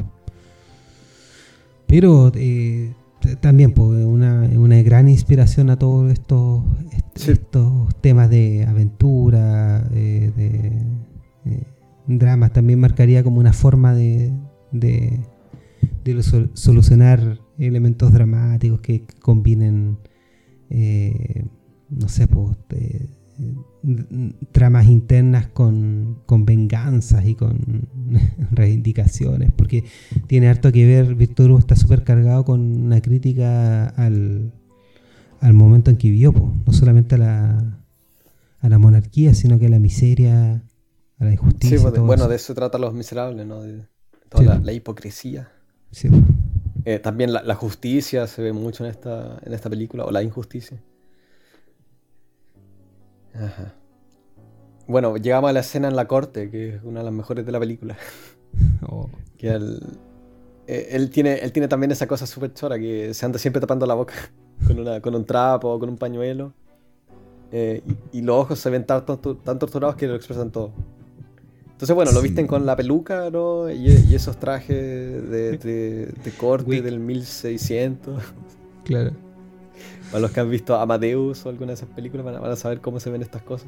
Pero eh, también pues, una, una gran inspiración a todos estos, estos temas de aventura, eh, de eh, dramas. También marcaría como una forma de, de, de solucionar elementos dramáticos que combinen, no sé, pues, tramas internas con, con, venganzas y con reivindicaciones, porque tiene harto que ver, Víctor Hugo está súper cargado con una crítica al, al momento en que vivió, no solamente a la, a la monarquía, sino que a la miseria, a la injusticia.
Sí, bueno, de eso trata Los Miserables, ¿no? De toda la, hipocresía.
Sí.
Eh, también la, justicia se ve mucho en esta, en esta película, o la injusticia. Bueno, llegamos a la escena en la corte, que es una de las mejores de la película. Oh. que eh, él, tiene, él tiene también esa cosa súper chora, que se anda siempre tapando la boca con, una, con un trapo o con un pañuelo. Eh, y, los ojos se ven tan, tan, torturados que lo expresan todo. Entonces, bueno, lo visten con la peluca, ¿no? Y, esos trajes de, de, corte del 1600.
Claro.
Para los que han visto Amadeus o alguna de esas películas van a, saber cómo se ven estas cosas.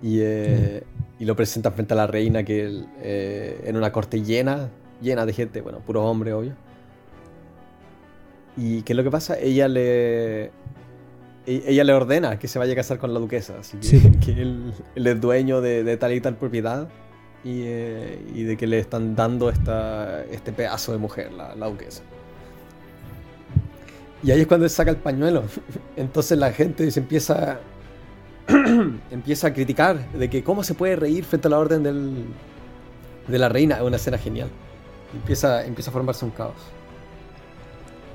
Y, eh, y lo presentan frente a la reina que eh, en una corte llena, llena de gente, bueno, puro hombre, obvio. ¿Y qué es lo que pasa? Ella le. E-, ella le ordena que se vaya a casar con la duquesa. Así que, él, es dueño de, tal y tal propiedad. Eh, y, de que le están dando esta, este pedazo de mujer, la, duquesa. Y ahí es cuando él saca el pañuelo. Entonces la gente se empieza. empieza a criticar de que cómo se puede reír frente a la orden del, de la reina. Es una escena genial. Empieza, empieza a formarse un caos.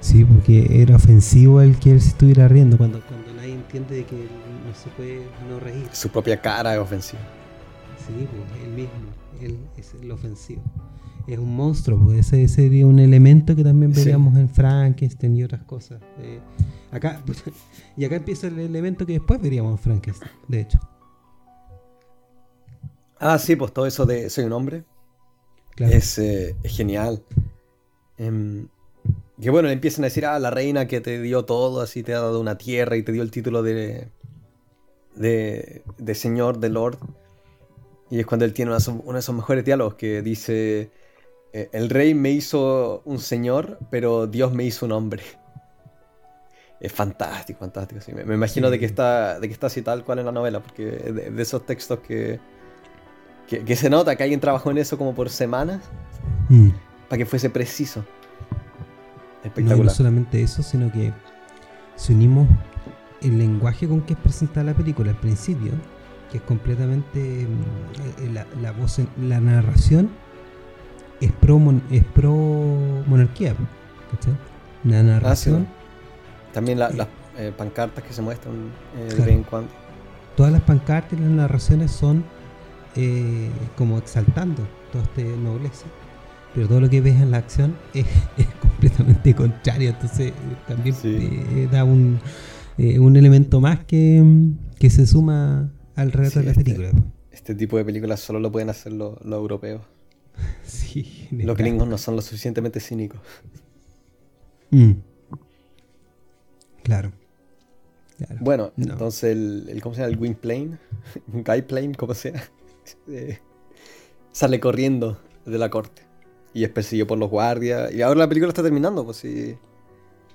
Sí, porque era ofensivo el que él se estuviera riendo cuando, cuando nadie entiende de que no se puede no reír.
Su propia cara es ofensiva.
Sí, pues, él mismo, él es el ofensivo. Es un monstruo, pues ese sería un elemento que también veríamos en Frankenstein y otras cosas. Eh, acá, y acá empieza el elemento que después veríamos en Frankenstein, de hecho.
Ah, sí, pues todo eso de soy un hombre. Es, eh, es, genial. Em, que bueno, le empiezan a decir, ah, la reina que te dio todo, así te ha dado una tierra y te dio el título de, de, de señor, de lord. Y es cuando él tiene uno de esos mejores diálogos que dice, eh, el rey me hizo un señor, pero Dios me hizo un hombre. Es fantástico, fantástico. Me, imagino de, que está, de que está así tal cual en la novela, porque de, esos textos que, que, se nota que alguien trabajó en eso como por semanas, mm. para que fuese preciso.
No, solamente eso, sino que si unimos el lenguaje con que es presentada la película al principio, que es completamente mm, la, la voz, la narración es pro, es pro monarquía, La narración.
Ah, También las eh, pancartas que se muestran eh, de vez en cuando.
Todas las pancartas y las narraciones son eh, como exaltando todo este nobleza pero todo lo que ves en la acción es, completamente contrario, entonces también da un, eh, un elemento más que, que, se suma al relato de la
este,
película.
Este tipo de películas solo lo pueden hacer los, europeos. Sí, los gringos no son lo suficientemente cínicos.
Mm. Claro.
Bueno, entonces el, ¿cómo se llama? El Wing Plane, Guy Plane, como sea, eh, sale corriendo de la corte y es perseguido por los guardias. Y ahora la película está terminando, pues sí.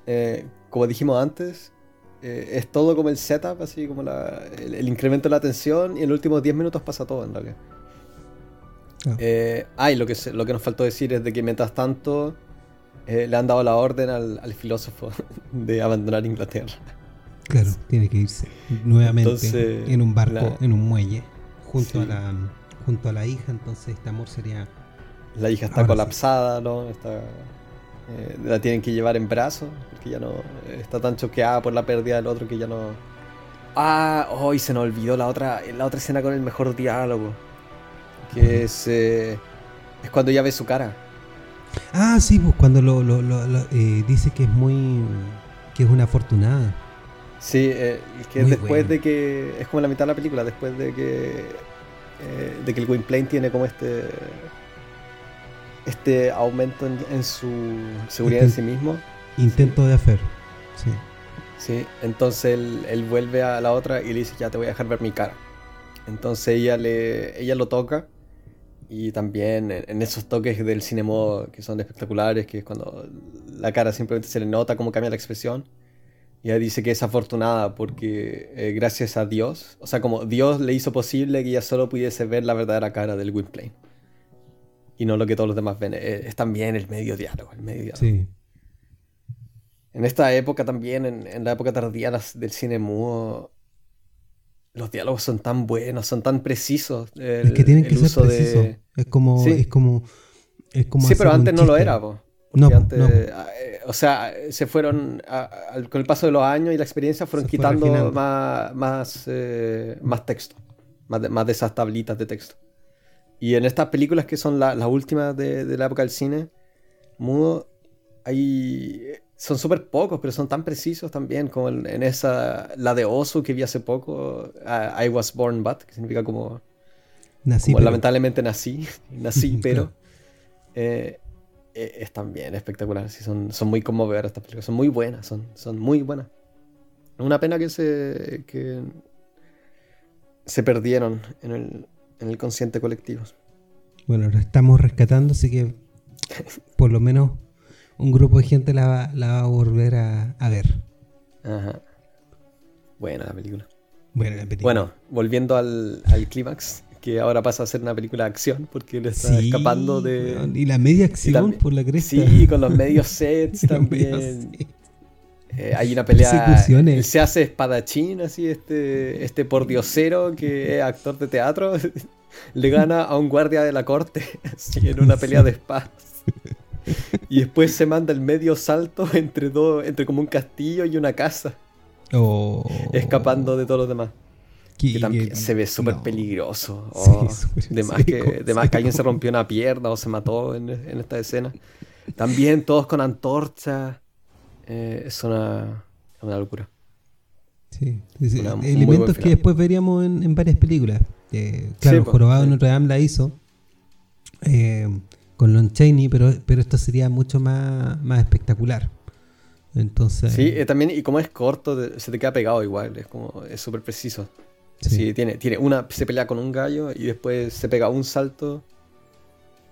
Eh, como dijimos antes, eh, es todo como el setup, así como el, incremento de la tensión y en los últimos 10 minutos pasa todo en realidad. Ah, eh, y lo que, lo que nos faltó decir es de que mientras tanto le han dado la orden al, filósofo de abandonar Inglaterra.
Claro, tiene que irse nuevamente en un barco, en un muelle, junto, a la, junto a la hija, entonces este amor sería
la hija está colapsada, ¿no? Está, eh, la tienen que llevar en brazos, porque ya no está tan choqueada por la pérdida del otro que ya no... Ah, hoy se nos olvidó la otra, la otra escena con el mejor diálogo. Que es, eh, es cuando ya ve su cara.
Ah, sí, pues cuando lo, lo, eh, dice que es muy... que es una afortunada.
Sí, que es después de que... es como la mitad de la película, después de que... de que el Gwynplaine tiene como este este aumento en, su seguridad en sí mismo.
Intento de hacer, sí.
Sí, entonces él, vuelve a la otra y le dice, ya te voy a dejar ver mi cara. Entonces ella, le, ella lo toca y también en, esos toques del cinema que son espectaculares, que es cuando la cara simplemente se le nota cómo cambia la expresión. Y ella dice que es afortunada porque eh, gracias a Dios, o sea, como Dios le hizo posible que ella solo pudiese ver la verdadera cara del Gwynplaine y no lo que todos los demás ven. Eh, es, también el medio diálogo, el medio Sí. En esta época también, en, la época tardía del cine mudo, los diálogos son tan buenos, son tan precisos.
es que tienen que ser precisos. Es como, es como, es como
Sí, pero antes no lo era, no, antes, ah, eh, o sea, se fueron, con el paso de los años y la experiencia, fueron quitando más, más, eh, más texto, más más de esas tablitas de texto. Y en estas películas que son las últimas de, la época del cine mudo, hay, son súper pocos, pero son tan precisos también, como en, esa, la de Osu que vi hace poco, I, Was Born But, que significa como, nací, lamentablemente nací, nací, pero eh, eh, es también espectacular, sí, son, son muy conmovedoras estas películas, son muy buenas, son, son muy buenas. Una pena que se, que se perdieron en el, en el consciente colectivo.
Bueno, lo estamos rescatando, así que por lo menos un grupo de gente la va, la va a volver a, ver.
Ajá. Buena la película.
Buena la película.
Bueno, volviendo al, clímax, que ahora pasa a ser una película de acción, porque le está escapando de.
Y la media acción por la cresta.
Sí, con los medios sets también. Eh, hay una pelea. Se hace espadachín, así, este, este pordiosero que es actor de teatro. le gana a un guardia de la corte así, en una pelea de espadas. Y después se manda el medio salto entre dos, entre como un castillo y una casa.
Oh.
Escapando de todos los demás. Que también se ve súper peligroso. Oh, de más que, que alguien se rompió una pierna o se mató en, esta escena. También todos con antorcha. Eh, es una, una locura.
Sí, elementos que después veríamos en, varias películas. Eh, claro, Jorobado en Notre Dame la hizo. Eh, con Lon Chaney, pero, pero esto sería mucho más, más espectacular. Entonces.
Sí, eh, también, y como es corto, se te queda pegado igual, es como, es súper preciso. Sí. tiene, tiene una, se pelea con un gallo y después se pega un salto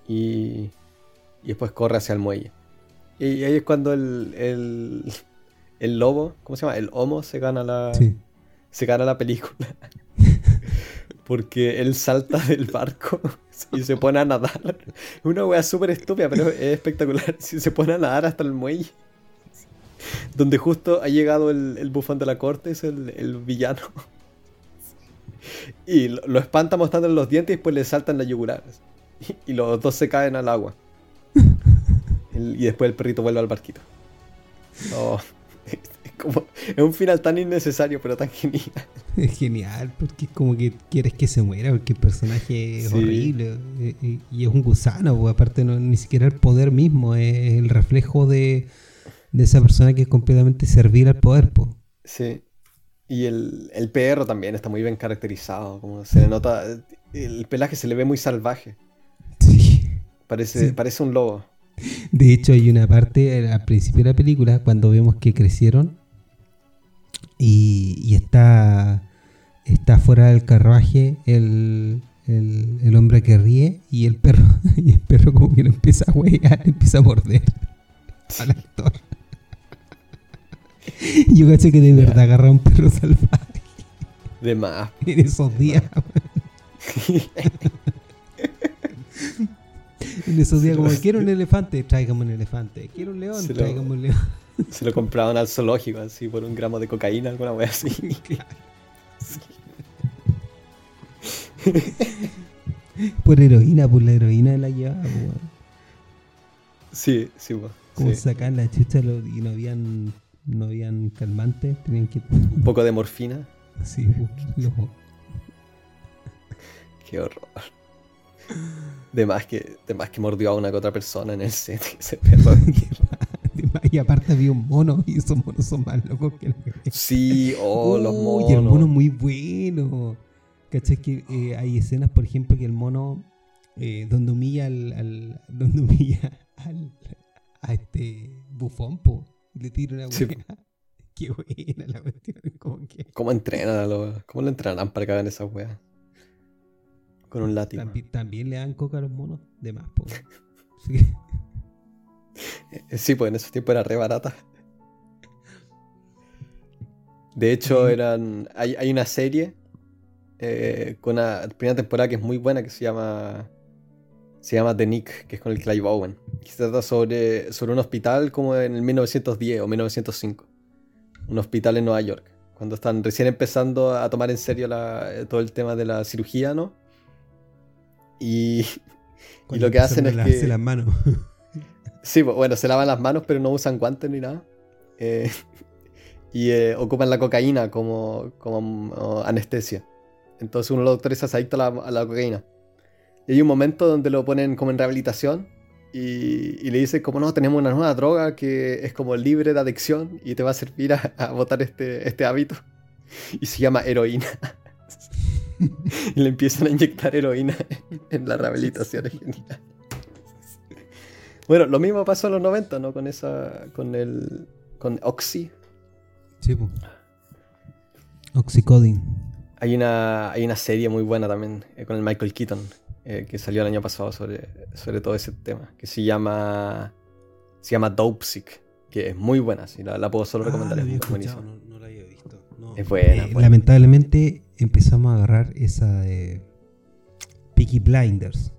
y, y después corre hacia el muelle. Y, ahí es cuando el, el, el, lobo, ¿cómo se llama? El homo se gana la, se gana la película. Porque él salta del barco y se pone a nadar. Una wea súper estúpida, pero es espectacular. Si se pone a nadar hasta el muelle. Donde justo ha llegado el, bufón de la corte, es el, villano. Y lo, espanta mostrándole los dientes y después le saltan las yugulares. Y, los dos se caen al agua. y después el perrito vuelve al barquito. Oh es un final tan innecesario, pero tan genial.
Es genial, porque es como que quieres que se muera, porque el personaje es horrible eh, y, es un gusano, porque aparte no, ni siquiera el poder mismo, es el reflejo de, esa persona que es completamente servir al poder.
Sí. Y el, perro también está muy bien caracterizado, como se le nota, el pelaje se le ve muy salvaje.
Sí.
Parece, parece un lobo.
De hecho, hay una parte al principio de la película, cuando vemos que crecieron, y, está, está fuera del carruaje el, hombre que ríe y el perro, y el perro como que lo empieza a huear, empieza a morder al actor. Yo caché que de verdad agarra un perro salvaje.
De más.
En esos días. en esos días, como quiero un elefante, tráigame un elefante. Quiero un león, tráigame un león.
Se lo compraban al zoológico, así, por un gramo de cocaína, alguna wea así.
por heroína, por la heroína la llevaba,
Sí, sí, pues.
Como sacar la chucha y no habían, no habían calmantes, tenían que...
Un poco de morfina.
Sí,
Qué horror. De más que, de más que mordió a una que otra persona en el set. Ese perro
y aparte había un mono y esos monos son más locos que el
Sí, oh, los monos.
Y el mono muy bueno. ¿Cachai? Que eh, hay escenas, por ejemplo, que el mono eh, donde humilla al, donde humilla al, a este bufón, po, y le tira una hueá. Qué buena la cuestión.
que... ¿Cómo entrenan ¿Cómo le entrenarán para que hagan esa weas? Con un látigo.
También, le dan coca a los monos de más, po.
Sí, pues en esos tiempos era re barata. De hecho, eran. Hay, una serie eh, con una primera temporada que es muy buena que se llama. Se llama The Nick, que es con el Clive Owen. Que se trata sobre, sobre un hospital como en el 1910 o 1905. Un hospital en Nueva York. Cuando están recién empezando a tomar en serio todo el tema de la cirugía, ¿no? Y, y lo que hacen es que.
las manos.
Sí, bueno, se lavan las manos, pero no usan guantes ni nada. Eh, y eh, ocupan la cocaína como, como anestesia. Entonces uno de los doctores se adicto a la, cocaína. Y hay un momento donde lo ponen como en rehabilitación y, le dice como no, tenemos una nueva droga que es como libre de adicción y te va a servir a, a botar este, este hábito. Y se llama heroína. y le empiezan a inyectar heroína en la rehabilitación. Es genial. Bueno, lo mismo pasó en los 90, ¿no? Con esa. con el. con Oxy.
Sí, pues. Oxycoding.
Hay una, hay una serie muy buena también eh, con el Michael Keaton eh, que salió el año pasado sobre, sobre todo ese tema, que se llama se llama Dopesick, que es muy buena, sí, la, puedo solo ah, recomendar, es buenísima. No, la había visto. Es buena,
eh, Lamentablemente empezamos a agarrar esa de Peaky Blinders.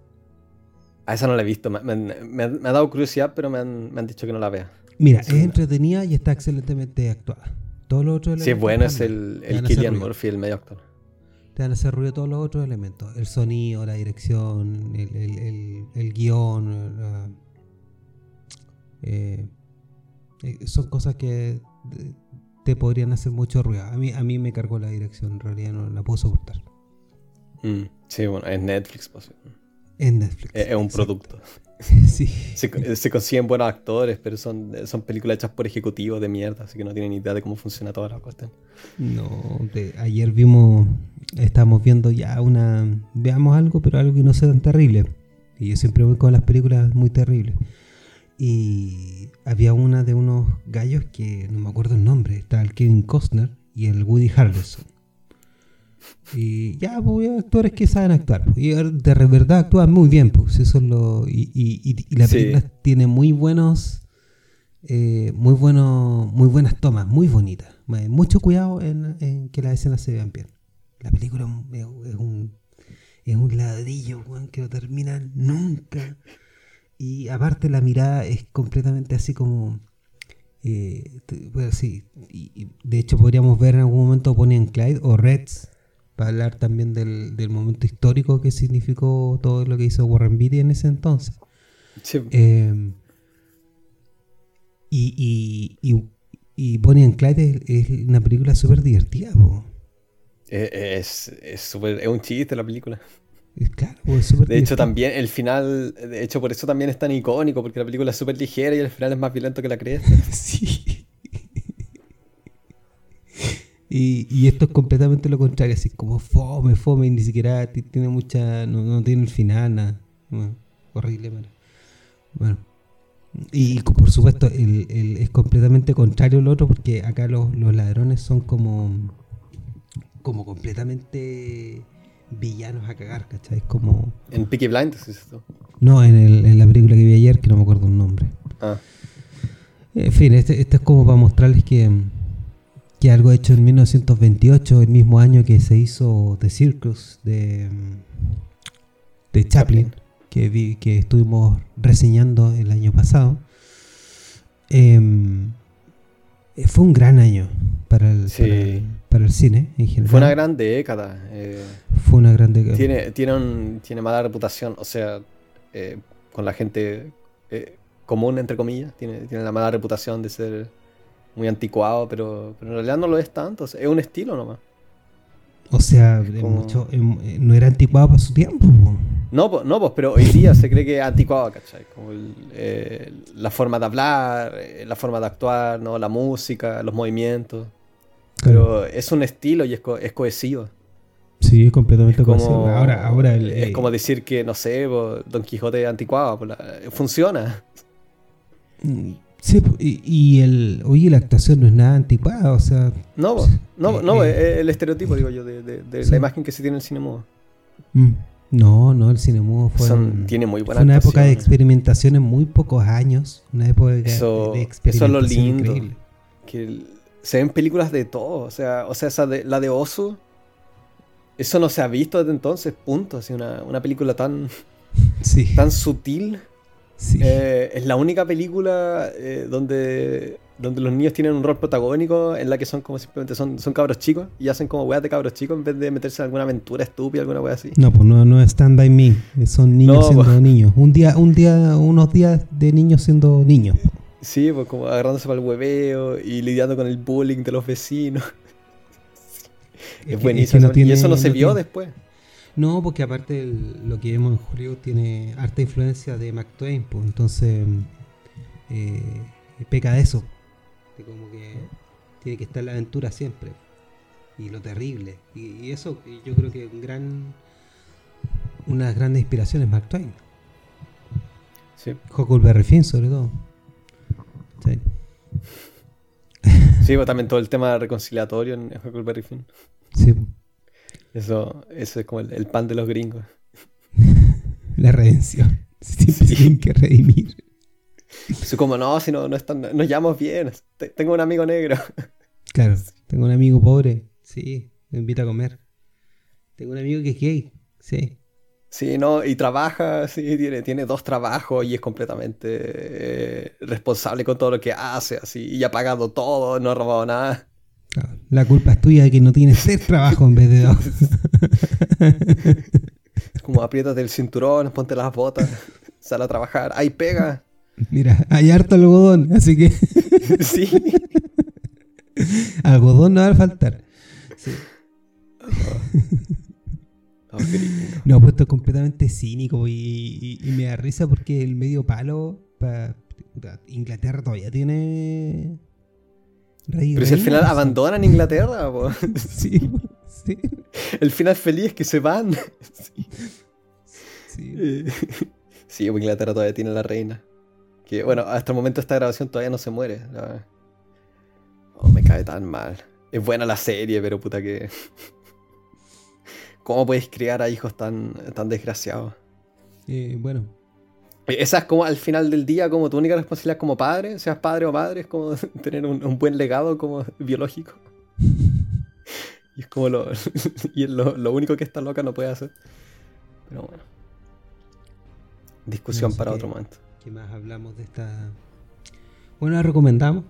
A esa no la he visto, me, me, ha dado curiosidad, pero me han, me han, dicho que no la vea.
Mira, es entretenida y está excelentemente actuada. Todo lo otro
Sí, es bueno, es el, el Killian Murphy, el medio actor
te van a hacer ruido todos los otros elementos. El sonido, la dirección, el, guion. Eh, eh, son cosas que te podrían hacer mucho ruido. A mí, a mí me cargó la dirección, en realidad no la puedo soportar.
Mm, sí, bueno, es Netflix. Pues,
es Netflix.
Es, un producto.
sí.
Se, consiguen buenos actores, pero son, son películas hechas por ejecutivos de mierda, así que no tienen ni idea de cómo funciona toda la cuestión.
No, ayer vimos estamos viendo ya una. Veamos algo, pero algo que no sea tan terrible. Y yo siempre voy con las películas muy terribles. Y había una de unos gallos que no me acuerdo el nombre. Está el Kevin Costner y el Woody Harrelson. Y ya, pues, actores que saben actuar. Y de verdad actúan muy bien, pues. Eso es lo. Y, y, la película tiene muy buenos. Eh, muy buenos, muy buenas tomas, muy bonitas. Mucho cuidado en, en que las escenas se vean bien. La película es un, es un ladrillo, que no termina nunca. Y aparte la mirada es completamente así como... Eh, bueno, sí, y, de hecho podríamos ver en algún momento Bonnie and Clyde o Reds para hablar también del, del, momento histórico que significó todo lo que hizo Warren Beatty en ese entonces. Eh, y, y, y, Bonnie and Clyde es, una película súper divertida.
Es, es, es un chiste la película.
Claro, es
de hecho, también el final, de hecho, por eso también es tan icónico, porque la película es súper ligera y el final es más violento que la crees.
sí. Y, y, esto es completamente lo contrario, así como fome, fome, y ni siquiera tiene mucha, no, tiene el final, nada. horrible, Bueno. Y por supuesto, el, el, es completamente contrario al otro, porque acá los, los ladrones son como como completamente villanos a cagar, ¿cachai? Como...
¿En Peaky Blinders es esto?
No, en, el, en la película que vi ayer, que no me acuerdo el nombre.
Ah.
En fin, este, esto es como para mostrarles que, que algo hecho en 1928, el mismo año que se hizo The Circus de, de Chaplin, Que, vi, que estuvimos reseñando el año pasado. Em, fue un gran año para el, para el cine en general.
Fue una gran década. Eh,
Fue una gran década.
Tiene, tiene, tiene mala reputación, o sea, eh, con la gente eh, común, entre comillas, tiene, tiene la mala reputación de ser muy anticuado, pero, pero en realidad no lo es tanto, es un estilo nomás.
O sea, mucho, no era anticuado para su tiempo.
No, no, pues, pero hoy día se cree que es anticuado, ¿cachai? Como la forma de hablar, la forma de actuar, ¿no? La música, los movimientos. Pero es un estilo y es, es cohesivo.
Sí, es completamente cohesivo. Ahora, ahora
es como decir que, no sé, Don Quijote es anticuado. funciona.
Sí, y, el, oye, la actuación no es nada anticuada, o sea...
No, no, no, es el estereotipo, digo yo, de, la imagen que se tiene en el cine mudo.
Mm, no, no, el cine mudo fue,
tiene muy
buena una época de experimentación en muy pocos años, una época de, experimentación Eso es lo lindo,
que se ven películas de todo. O sea, o sea esa de, la de Osu. Eso no se ha visto desde entonces, punto. Así una, una película tan, tan sutil. Eh, es la única película eh, donde, donde los niños tienen un rol protagónico en la que son como simplemente son, son cabros chicos y hacen como weas de cabros chicos en vez de meterse en alguna aventura estúpida, alguna wea así.
No, pues no, no es Stand By Me, son niños siendo pues. niños. Un día, un día, unos días de niños siendo niños.
Sí, pues como agarrándose para el hueveo y lidiando con el bullying de los vecinos. es buenísimo. y eso no se vio después.
No, porque aparte lo que vemos en Julio tiene harta influencia de Mac Twain, pues, entonces eh, peca de eso. De como que tiene que estar la aventura siempre. Y lo terrible. Y, eso yo creo que un gran una de las grandes inspiraciones Mark Twain.
Sí.
Huckleberry Finn sobre todo. Sí.
Sí, también todo el tema reconciliatorio en Huckleberry Finn.
Sí.
Eso, eso es como el, pan de los gringos.
La redención. Siempre tienen que redimir.
Es como, no, si no, no están, nos llamamos bien. Tengo un amigo negro.
Claro, tengo un amigo pobre. Sí, me invita a comer. Tengo un amigo que es gay. Sí.
Sí, no, y trabaja, sí, tiene, tiene dos trabajos y es completamente eh, responsable con todo lo que hace, así, y ha pagado todo, no ha robado nada.
La culpa es tuya de que no tienes tres trabajos en vez de dos.
Como apriétate el cinturón, ponte las botas, sal a trabajar, ahí pega.
Mira, hay harto algodón, así que.
sí.
algodón no va a faltar. Sí. no, pues esto es completamente cínico y, me da risa porque el medio palo. Inglaterra todavía tiene.
Pero si al final abandonan Inglaterra,
sí, sí.
El final feliz es que se van.
sí. Eh,
sí, Inglaterra todavía tiene la reina. Que bueno, hasta el momento de esta grabación todavía no se muere. Oh, me cae tan mal. Es buena la serie, pero puta que. ¿Cómo puedes criar a hijos tan, tan desgraciados?
Eh, bueno.
Esa es como al final del día, como tu única responsabilidad como padre, seas padre o madre, es como tener un, buen legado como biológico. y es como lo, y lo, único que esta loca no puede hacer. Pero bueno. Discusión para otro momento.
¿Qué más hablamos de esta? Bueno, la recomendamos.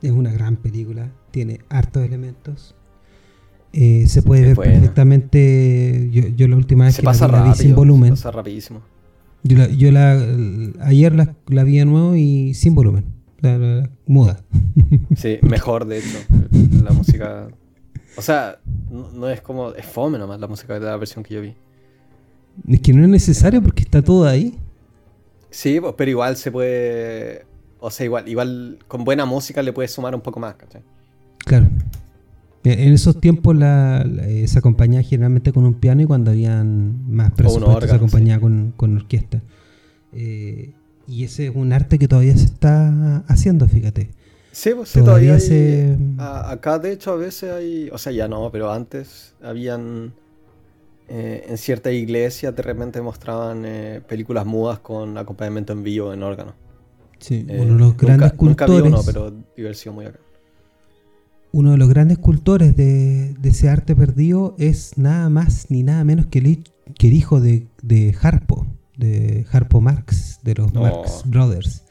Es una gran película. Tiene hartos elementos. Eh, se puede ver perfectamente. Yo, la última vez que la, vi sin volumen.
pasa rapidísimo.
Yo, la, ayer la, vi de nuevo y sin volumen. La, muda.
Sí, mejor de hecho. La música. O sea, no, es como. Es fome nomás la música de la versión que yo vi.
Es que no es necesario porque está todo ahí.
Sí, pero igual se puede. O sea, igual, igual con buena música le puedes sumar un poco más, ¿cachai?
Claro. En esos tiempos la, se acompañaba generalmente con un piano y cuando habían más presupuesto se acompañaba con, orquesta. Eh, y ese es un arte que todavía se está haciendo, fíjate.
Sí, pues todavía, se... acá de hecho a veces hay, o sea, ya no, pero antes habían eh, en cierta iglesia de repente mostraban eh, películas mudas con acompañamiento en vivo en órgano.
Sí, uno de los grandes cultores. Nunca
pero diversión muy acá
uno de los grandes cultores de, ese arte perdido es nada más ni nada menos que el, que el hijo de, Harpo, de Harpo Marx, de los Marx Brothers.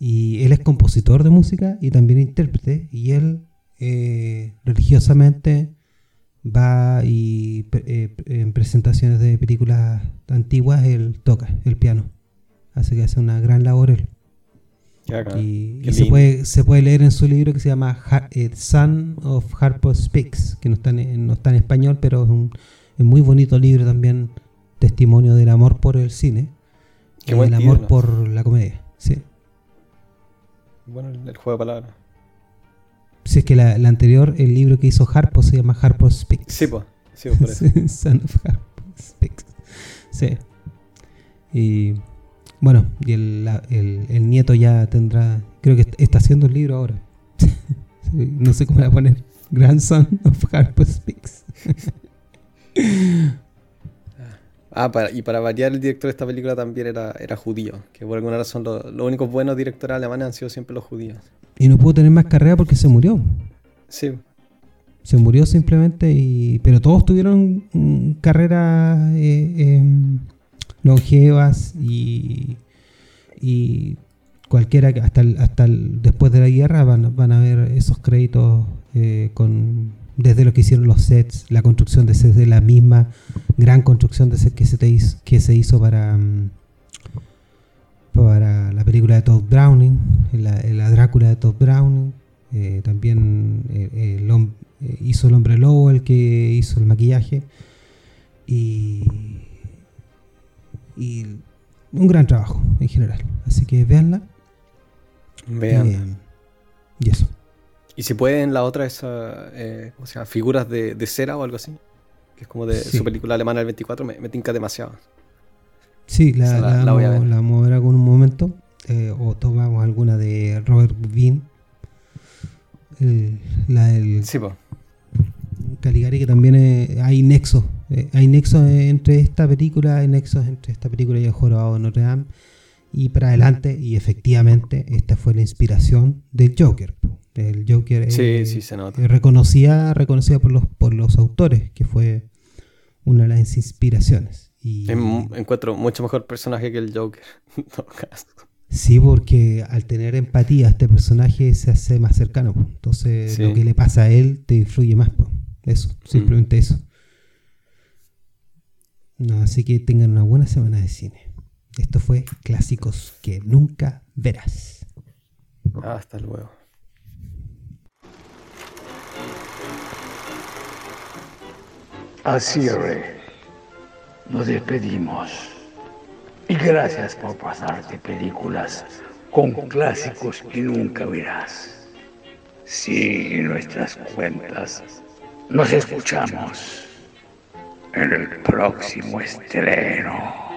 Y él es compositor de música y también intérprete, y él eh, religiosamente va y eh, en presentaciones de películas antiguas, él toca el piano. Así que hace una gran labor él. Y, se, puede, se puede leer en su libro que se llama eh, Son of Harpo Speaks, que no está en, no está en español, pero es un muy bonito libro también, testimonio del amor por el cine y del amor por la comedia. Sí.
Bueno, el juego de palabras.
Si es que la, anterior, el libro que hizo Harpo se llama Harpo Speaks.
Sí, pues. Sí, por eso.
Son of Harpo Speaks. Sí. Y bueno, y el, el, nieto ya tendrá, creo que está haciendo el libro ahora. no sé cómo le a poner. Grandson of Harpo Speaks.
ah, para, y para variar, el director de esta película también era, era judío. Que por alguna razón los únicos buenos directores alemanes han sido siempre los judíos.
Y no pudo tener más carrera porque se murió.
Sí.
Se murió simplemente, y pero todos tuvieron mm, carreras eh, longevas y, y cualquiera que hasta hasta después de la guerra van, van a ver esos créditos eh, con desde lo que hicieron los sets, la construcción de sets de la misma gran construcción de sets que se, hizo, que se hizo para mm, para la película de Todd Browning, la, Drácula de Todd Browning, eh, también eh, hizo el hombre lobo el que hizo el maquillaje Y, y un gran trabajo en general. Así que véanla.
Vean.
Eh, y eso.
Y si pueden, la otra es, eh, ¿cómo se llama? Figuras de, de, cera o algo así. Que es como de
Sí.
su película alemana del 24, me, me tinca demasiado.
Sí, la,
Esa la-
la,
la voy a ver.
la vamos a ver algún momento. eh, o tomamos alguna de Robert Bean. El- la del
Sí.
Caligari, que también eh, hay nexos. Eh, hay nexos entre esta película, hay nexos entre esta película y el Jorobado de Notre Dame. Y para adelante, y efectivamente, esta fue la inspiración del Joker. El Joker
Sí,
eh,
sí, se nota.
eh, reconocida, reconocida por los, por los autores, que fue una de las inspiraciones. Y,
mu- encuentro mucho mejor personaje que el Joker. en caso.
Sí, porque al tener empatía este personaje se hace más cercano. Entonces
Sí.
lo que le pasa a él te influye más. po. Eso, simplemente
Mm.
eso. No, así que tengan una buena semana de cine. Esto fue Clásicos que nunca verás.
Hasta luego.
Al cierre, nos despedimos. Y gracias por pasarte películas con clásicos que nunca verás. Sigue nuestras cuentas. Nos escuchamos en el próximo estreno.